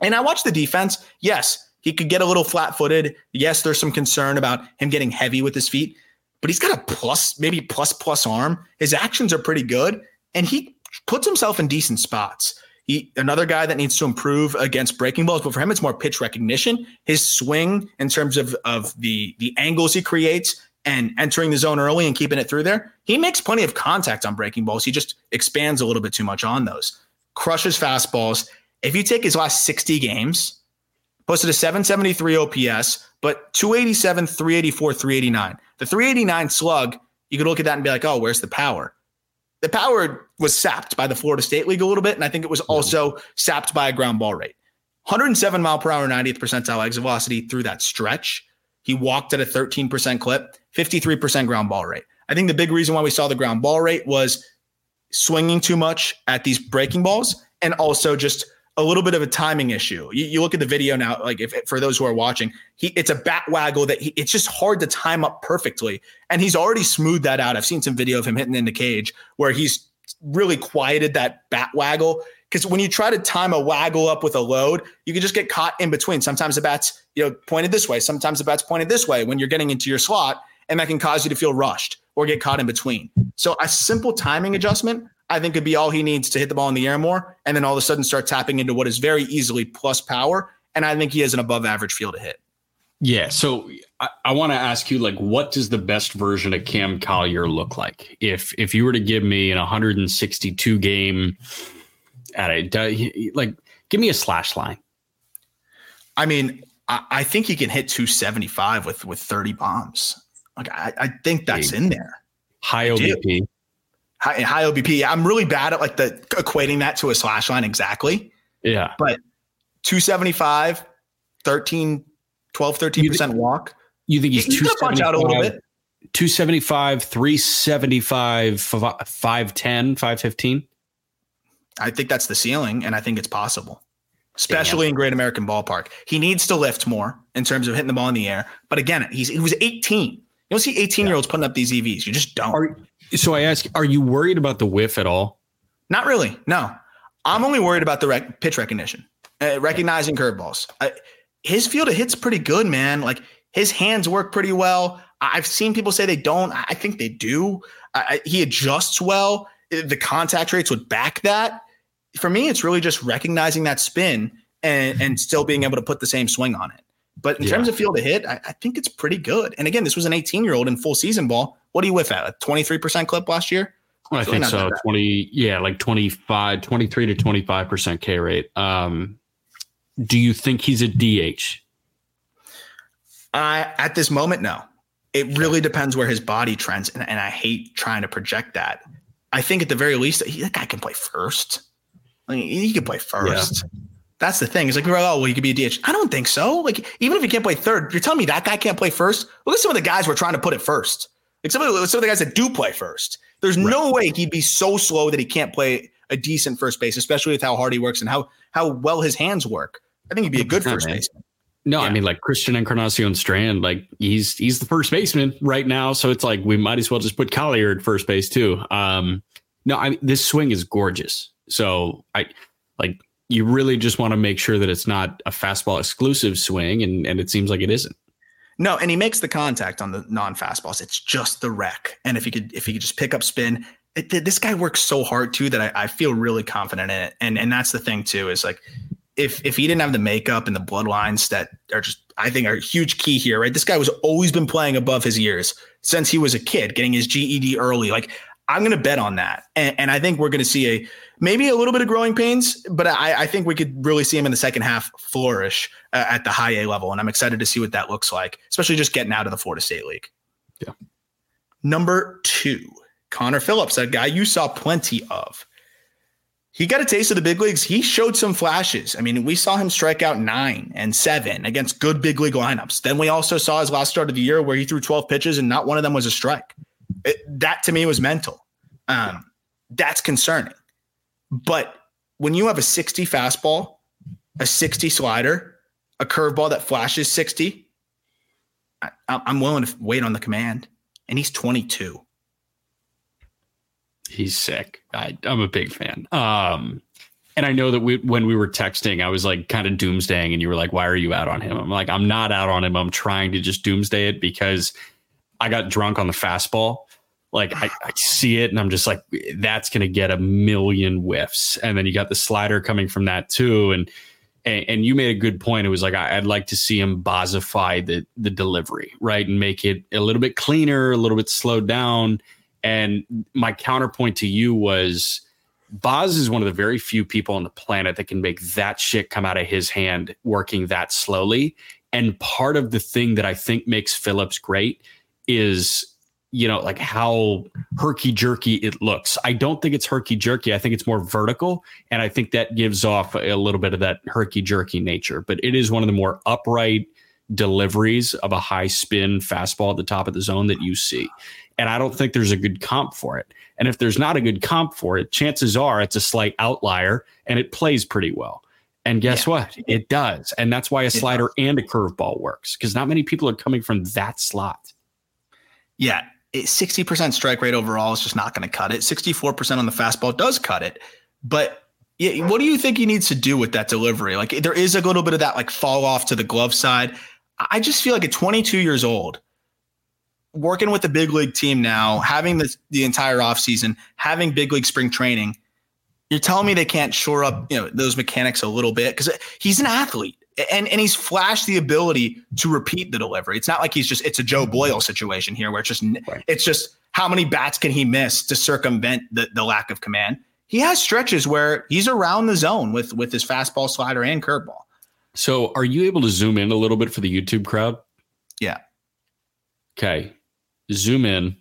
And I watched the defense. Yes, he could get a little flat footed. Yes, there's some concern about him getting heavy with his feet, but he's got a plus, maybe plus plus arm. His actions are pretty good, and he puts himself in decent spots. He, another guy that needs to improve against breaking balls, but for him, it's more pitch recognition. His swing in terms of, of the, the angles he creates and entering the zone early and keeping it through there, he makes plenty of contact on breaking balls. He just expands a little bit too much on those. Crushes fastballs. If you take his last 60 games, posted a 773 OPS, but 287, 384, 389. The 389 slug you could look at that and be like, oh, where's the power? The power was sapped by the Florida State League a little bit, and I think it was also sapped by a ground ball rate. 107 mile per hour, 90th percentile exit velocity through that stretch. He walked at a 13% clip, 53% ground ball rate. I think the big reason why we saw the ground ball rate was swinging too much at these breaking balls and also just a little bit of a timing issue. You, you look at the video now, like if for those who are watching, he it's a bat waggle that he, it's just hard to time up perfectly, and he's already smoothed that out. I've seen some video of him hitting in the cage where he's really quieted that bat waggle because when you try to time a waggle up with a load, you can just get caught in between. Sometimes the bat's you know pointed this way, sometimes the bat's pointed this way when you're getting into your slot, and that can cause you to feel rushed or get caught in between. So a simple timing adjustment I think could be all he needs to hit the ball in the air more, and then all of a sudden start tapping into what is very easily plus power. And I think he has an above average feel to hit. Yeah. So I, I want to ask you, like, what does the best version of Cam Collier look like? If if you were to give me an 162 game at a like, give me a slash line. I mean, I, I think he can hit 275 with with 30 bombs. Like, I, I think that's in there. High OBP high, high OBP. I'm really bad at like the equating that to a slash line exactly. Yeah. But 275, 13, 12, 13% walk. You think he's, going to punch out a little bit? 275, 375, 510, 515? I think that's the ceiling, and I think it's possible, especially Damn. in Great American Ballpark. He needs to lift more in terms of hitting the ball in the air. But again, he's he was 18. You don't see 18 year olds putting up these EVs. You just don't. Are, so I ask, are you worried about the whiff at all? Not really. No, I'm only worried about the rec- pitch recognition, uh, recognizing curveballs. I, his field of hits pretty good, man. Like his hands work pretty well. I've seen people say they don't. I think they do. I, he adjusts well. The contact rates would back that. For me, it's really just recognizing that spin and, and still being able to put the same swing on it. But in yeah. terms of field of hit, I, I, think it's pretty good. And again, this was an 18 year old in full season ball. What are you with at? A 23% clip last year? I think so. 20, yeah, like 25, 23 to 25% K rate. Um, do you think he's a DH? I at this moment, no. It really depends where his body trends, and, and I hate trying to project that. I think at the very least, he, that guy can play first. I mean, he can play first. Yeah. That's the thing. It's like, oh, well, he could be a DH. I don't think so. Like, even if he can't play third, you're telling me that guy can't play first? Look at some of the guys we're trying to put it first. Like some of the, some of the guys that do play first. There's right. no way he'd be so slow that he can't play a decent first base, especially with how hard he works and how how well his hands work. I think he'd be a good first baseman. No, yeah. I mean like Christian Encarnacion Strand, like he's he's the first baseman right now. So it's like we might as well just put Collier at first base too. Um, no, I mean, this swing is gorgeous. So I like you really just want to make sure that it's not a fastball exclusive swing, and and it seems like it isn't. No, and he makes the contact on the non fastballs. It's just the wreck. And if he could, if he could just pick up spin, it, this guy works so hard too that I, I, feel really confident in it. And and that's the thing too is like if if he didn't have the makeup and the bloodlines that are just I think are a huge key here, right? This guy was always been playing above his years since he was a kid, getting his GED early. Like I'm going to bet on that, and, and I think we're going to see a maybe a little bit of growing pains, but I, I think we could really see him in the second half flourish uh, at the high A level, and I'm excited to see what that looks like, especially just getting out of the Florida State League. Yeah. Number two, Connor Phillips, that guy you saw plenty of. He got a taste of the big leagues. He showed some flashes. I mean, we saw him strike out nine and seven against good big league lineups. Then we also saw his last start of the year where he threw 12 pitches and not one of them was a strike. It, that to me was mental. Um, that's concerning. But when you have a 60 fastball, a 60 slider, a curveball that flashes 60, I, I'm willing to wait on the command. And he's 22. He's sick. I, I'm a big fan. Um, and I know that we, when we were texting, I was like kind of doomsdaying, and you were like, "Why are you out on him?" I'm like, "I'm not out on him. I'm trying to just doomsday it because I got drunk on the fastball, like I, I, see it and I'm just like, that's going to get a million whiffs. And then you got the slider coming from that too. And, and, and you made a good point. It was like, I, would like to see him bossify the, the delivery, right. And make it a little bit cleaner, a little bit slowed down. And my counterpoint to you was Boz is one of the very few people on the planet that can make that shit come out of his hand working that slowly. And part of the thing that I think makes Phillips great is you know, like how herky jerky it looks. I don't think it's herky jerky. I think it's more vertical. And I think that gives off a little bit of that herky jerky nature. But it is one of the more upright deliveries of a high spin fastball at the top of the zone that you see. And I don't think there's a good comp for it. And if there's not a good comp for it, chances are it's a slight outlier and it plays pretty well. And guess yeah. what? It does. And that's why a slider and a curveball works because not many people are coming from that slot. Yeah. 60% strike rate overall is just not going to cut it. 64% on the fastball does cut it. But yeah, what do you think he needs to do with that delivery? Like there is a little bit of that like fall off to the glove side. I just feel like at 22 years old, working with the big league team now, having the, the entire offseason, having big league spring training, you're telling me they can't shore up, you know, those mechanics a little bit because uh, he's an athlete and and he's flashed the ability to repeat the delivery. It's not like he's just it's a Joe Boyle situation here where it's just right. it's just how many bats can he miss to circumvent the, the lack of command. He has stretches where he's around the zone with with his fastball, slider, and curveball. So, are you able to zoom in a little bit for the YouTube crowd? Yeah. Okay. Zoom in.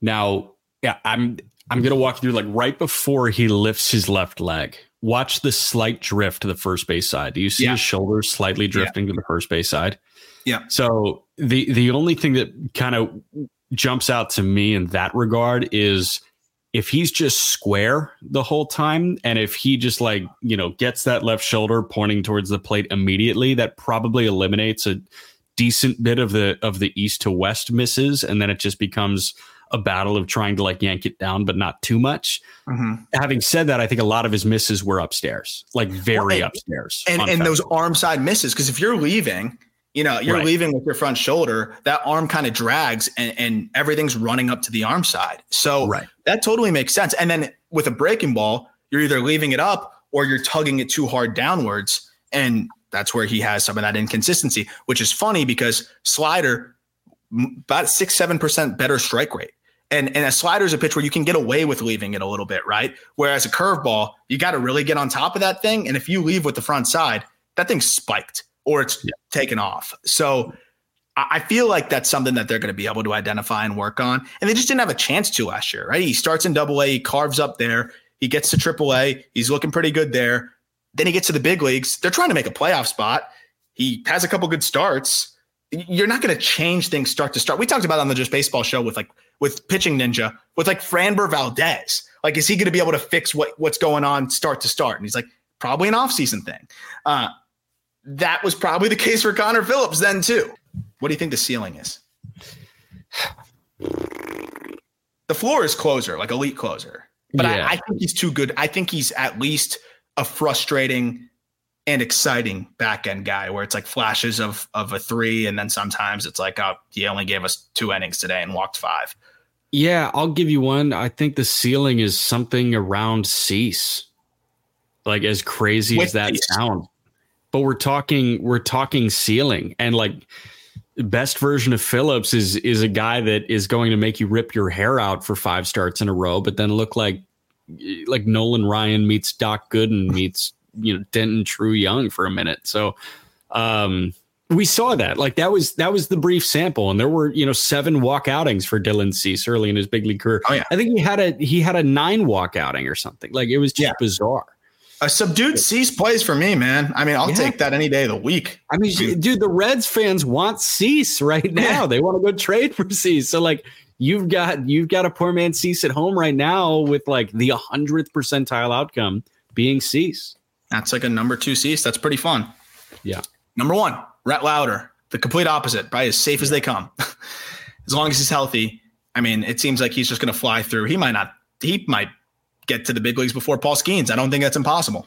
Now, yeah, I'm I'm gonna walk through like right before he lifts his left leg. Watch the slight drift to the first base side. Do you see yeah. his shoulders slightly drifting yeah. to the first base side? Yeah. So the the only thing that kind of jumps out to me in that regard is if he's just square the whole time and if he just like you know gets that left shoulder pointing towards the plate immediately that probably eliminates a decent bit of the of the east to west misses and then it just becomes a battle of trying to like yank it down, but not too much. Mm-hmm. Having said that, I think a lot of his misses were upstairs, like very well, and, upstairs. And, and those arm side misses, because if you're leaving, you know, you're right. leaving with your front shoulder, that arm kind of drags and, and, everything's running up to the arm side. So right. that totally makes sense. And then with a breaking ball, you're either leaving it up or you're tugging it too hard downwards. And that's where he has some of that inconsistency, which is funny because slider about six, seven percent better strike rate. And, and a slider is a pitch where you can get away with leaving it a little bit, right? Whereas a curveball, you got to really get on top of that thing. And if you leave with the front side, that thing's spiked or it's yeah. taken off. So I feel like that's something that they're going to be able to identify and work on. And they just didn't have a chance to last year, right? He starts in double A, he carves up there, he gets to triple A, he's looking pretty good there. Then he gets to the big leagues. They're trying to make a playoff spot. He has a couple good starts you're not going to change things start to start. We talked about on the Just Baseball show with like with pitching ninja with like Framber Valdez. Like, is he going to be able to fix what what's going on start to start? And he's like, probably an offseason thing. Uh, that was probably the case for Connor Phillips then too. What do you think the ceiling is? The floor is closer, like elite closer. But yeah. I, I think he's too good. I think he's at least a frustrating and exciting back end guy where it's like flashes of of a three and then sometimes it's like oh he only gave us two innings today and walked five. Yeah i'll give you one. I think the ceiling is something around cease like as crazy With as that Cease. sounds. But we're talking we're talking ceiling and like best version of phillips is is a guy that is going to make you rip your hair out for five starts in a row but then look like like nolan ryan meets doc gooden meets you know Denton True Young for a minute. So um, we saw that like that was that was the brief sample, and there were you know seven walk outings for Dylan Cease early in his big league career. Oh, yeah. I think he had a he had a nine walk outing or something. Like it was just yeah. bizarre. A subdued Cease plays for me, man. I mean, I'll yeah. take that any day of the week. I mean, dude, dude the Reds fans want Cease right now. Yeah. They want to go trade for Cease. So like you've got you've got a poor man Cease at home right now with like the hundredth percentile outcome being Cease. That's like a number two Cease. That's pretty fun. Yeah. Number one, Rhett Lowder, the complete opposite, probably as safe as they come. as long as he's healthy. I mean, it seems like he's just going to fly through. He might not, he might get to the big leagues before Paul Skenes. I don't think that's impossible.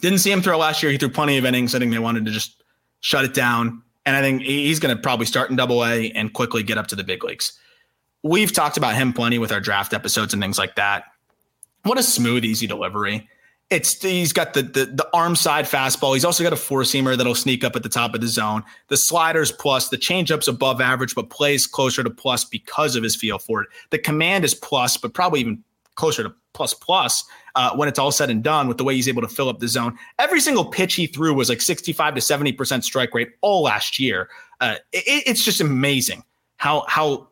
Didn't see him throw last year. He threw plenty of innings. I think they wanted to just shut it down. And I think he's going to probably start in double A and quickly get up to the big leagues. We've talked about him plenty with our draft episodes and things like that. What a smooth, easy delivery it's he's got the, the, the arm side fastball. He's also got a four seamer that'll sneak up at the top of the zone. The sliders plus, the changeup's above average, but plays closer to plus because of his feel for it. The command is plus, but probably even closer to plus plus uh, when it's all said and done with the way he's able to fill up the zone. Every single pitch he threw was like 65 to 70 percent strike rate all last year. Uh, it, it's just amazing how how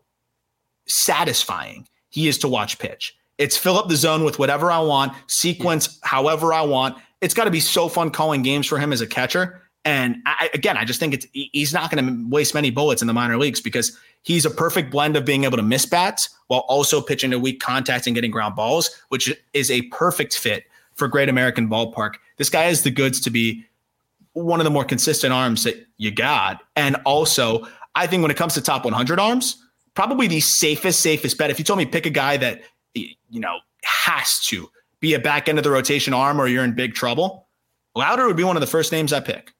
satisfying he is to watch pitch. It's fill up the zone with whatever I want, sequence however I want. It's got to be so fun calling games for him as a catcher. And I, again, I just think it's he's not going to waste many bullets in the minor leagues because he's a perfect blend of being able to miss bats while also pitching to weak contact and getting ground balls, which is a perfect fit for Great American Ballpark. This guy has the goods to be one of the more consistent arms that you got. And also, I think when it comes to top 100 arms, probably the safest, safest bet. If you told me pick a guy that, you know, has to be a back end of the rotation arm or you're in big trouble, Lowder would be one of the first names I pick.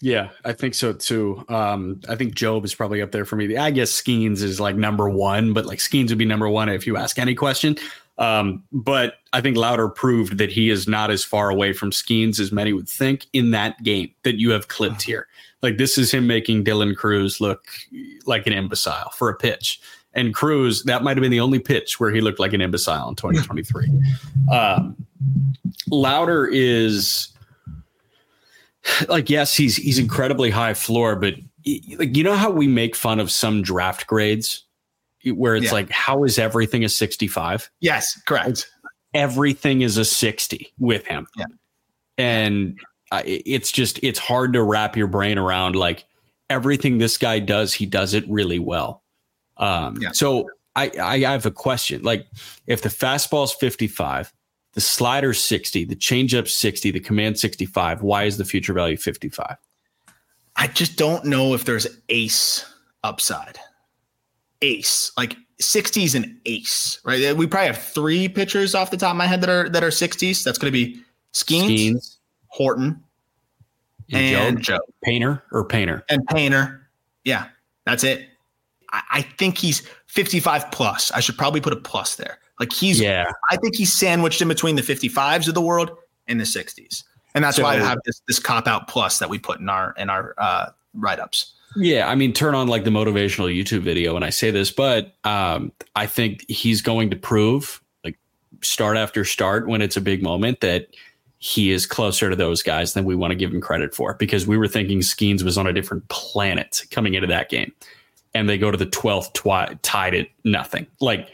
Yeah, I think so too. Um, I think Jobe is probably up there for me. I guess Skenes is like number one, but like Skenes would be number one if you ask any question. Um, but I think Lowder proved that he is not as far away from Skenes as many would think in that game that you have clipped here. Like this is him making De La Cruz look like an imbecile for a pitch. And Cruz, that might have been the only pitch where he looked like an imbecile in 2023. um, Lowder is like, yes, he's he's incredibly high floor, but like you know how we make fun of some draft grades where it's yeah. like, how is everything a 65? Yes, correct. Everything is a 60 with him. Yeah. And it's just, it's hard to wrap your brain around like everything this guy does, he does it really well. Um, yeah. So I, I have a question. Like, if the fastball's 55, the slider 60, the changeup 60, the command 65, why is the future value 55? I just don't know if there's ace upside ace. Like 60s an ace, right? We probably have three pitchers off the top of my head that are that are 60s. That's going to be Skenes, Skenes, Horton, and, and Jobe. Jobe. Painter or Painter. And Painter. Yeah, that's it. I, I think he's 55 plus. I should probably put a plus there. Like he's, yeah. I think he's sandwiched in between the 55s of the world and the 60s, and that's so, why I have this this cop out plus that we put in our in our uh, write ups. Yeah, I mean, turn on like the motivational YouTube video when I say this, but um, I think he's going to prove, like, start after start when it's a big moment, that he is closer to those guys than we want to give him credit for. Because we were thinking Skenes was on a different planet coming into that game, and they go to the twelfth twi- tied at nothing. Like,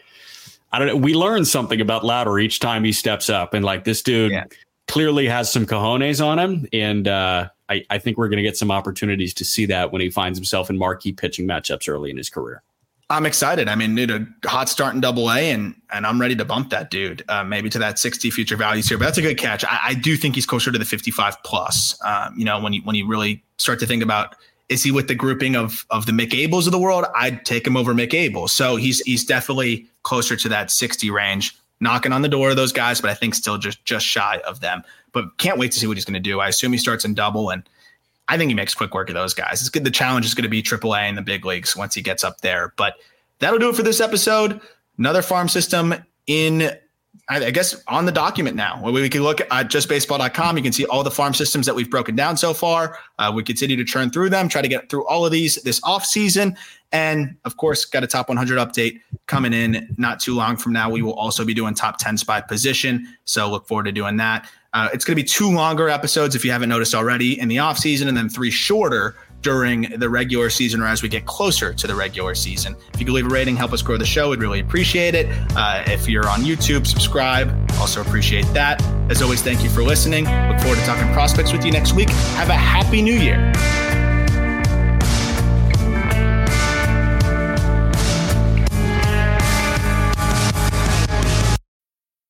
I don't know. We learn something about Lowder each time he steps up, and like this dude yeah. clearly has some cojones on him, and. uh I, I think we're going to get some opportunities to see that when he finds himself in marquee pitching matchups early in his career. I'm excited. I mean, dude, a hot start in double A and and I'm ready to bump that dude, uh, maybe to that 60 future values here. But that's a good catch. I, I do think he's closer to the 55 plus. Um, you know, when you when you really start to think about is he with the grouping of of the Mick Abels of the world? I'd take him over Mick Abels. So he's he's definitely closer to that 60 range, knocking on the door of those guys, but I think still just just shy of them but can't wait to see what he's going to do. I assume he starts in double, and I think he makes quick work of those guys. It's good. The challenge is going to be AAA in the big leagues once he gets up there. But that'll do it for this episode. Another farm system in I guess on the document now. We can look at justbaseball.com. You can see all the farm systems that we've broken down so far. Uh, we continue to churn through them, try to get through all of these this off season, and of course, got a top 100 update coming in not too long from now. We will also be doing top 10 spy position, so look forward to doing that. Uh, it's going to be two longer episodes if you haven't noticed already in the off season, and then three shorter during the regular season or as we get closer to the regular season. If you could leave a rating, help us grow the show, we'd really appreciate it. Uh, if you're on YouTube, subscribe. Also appreciate that. As always, thank you for listening. Look forward to talking prospects with you next week. Have a happy new year.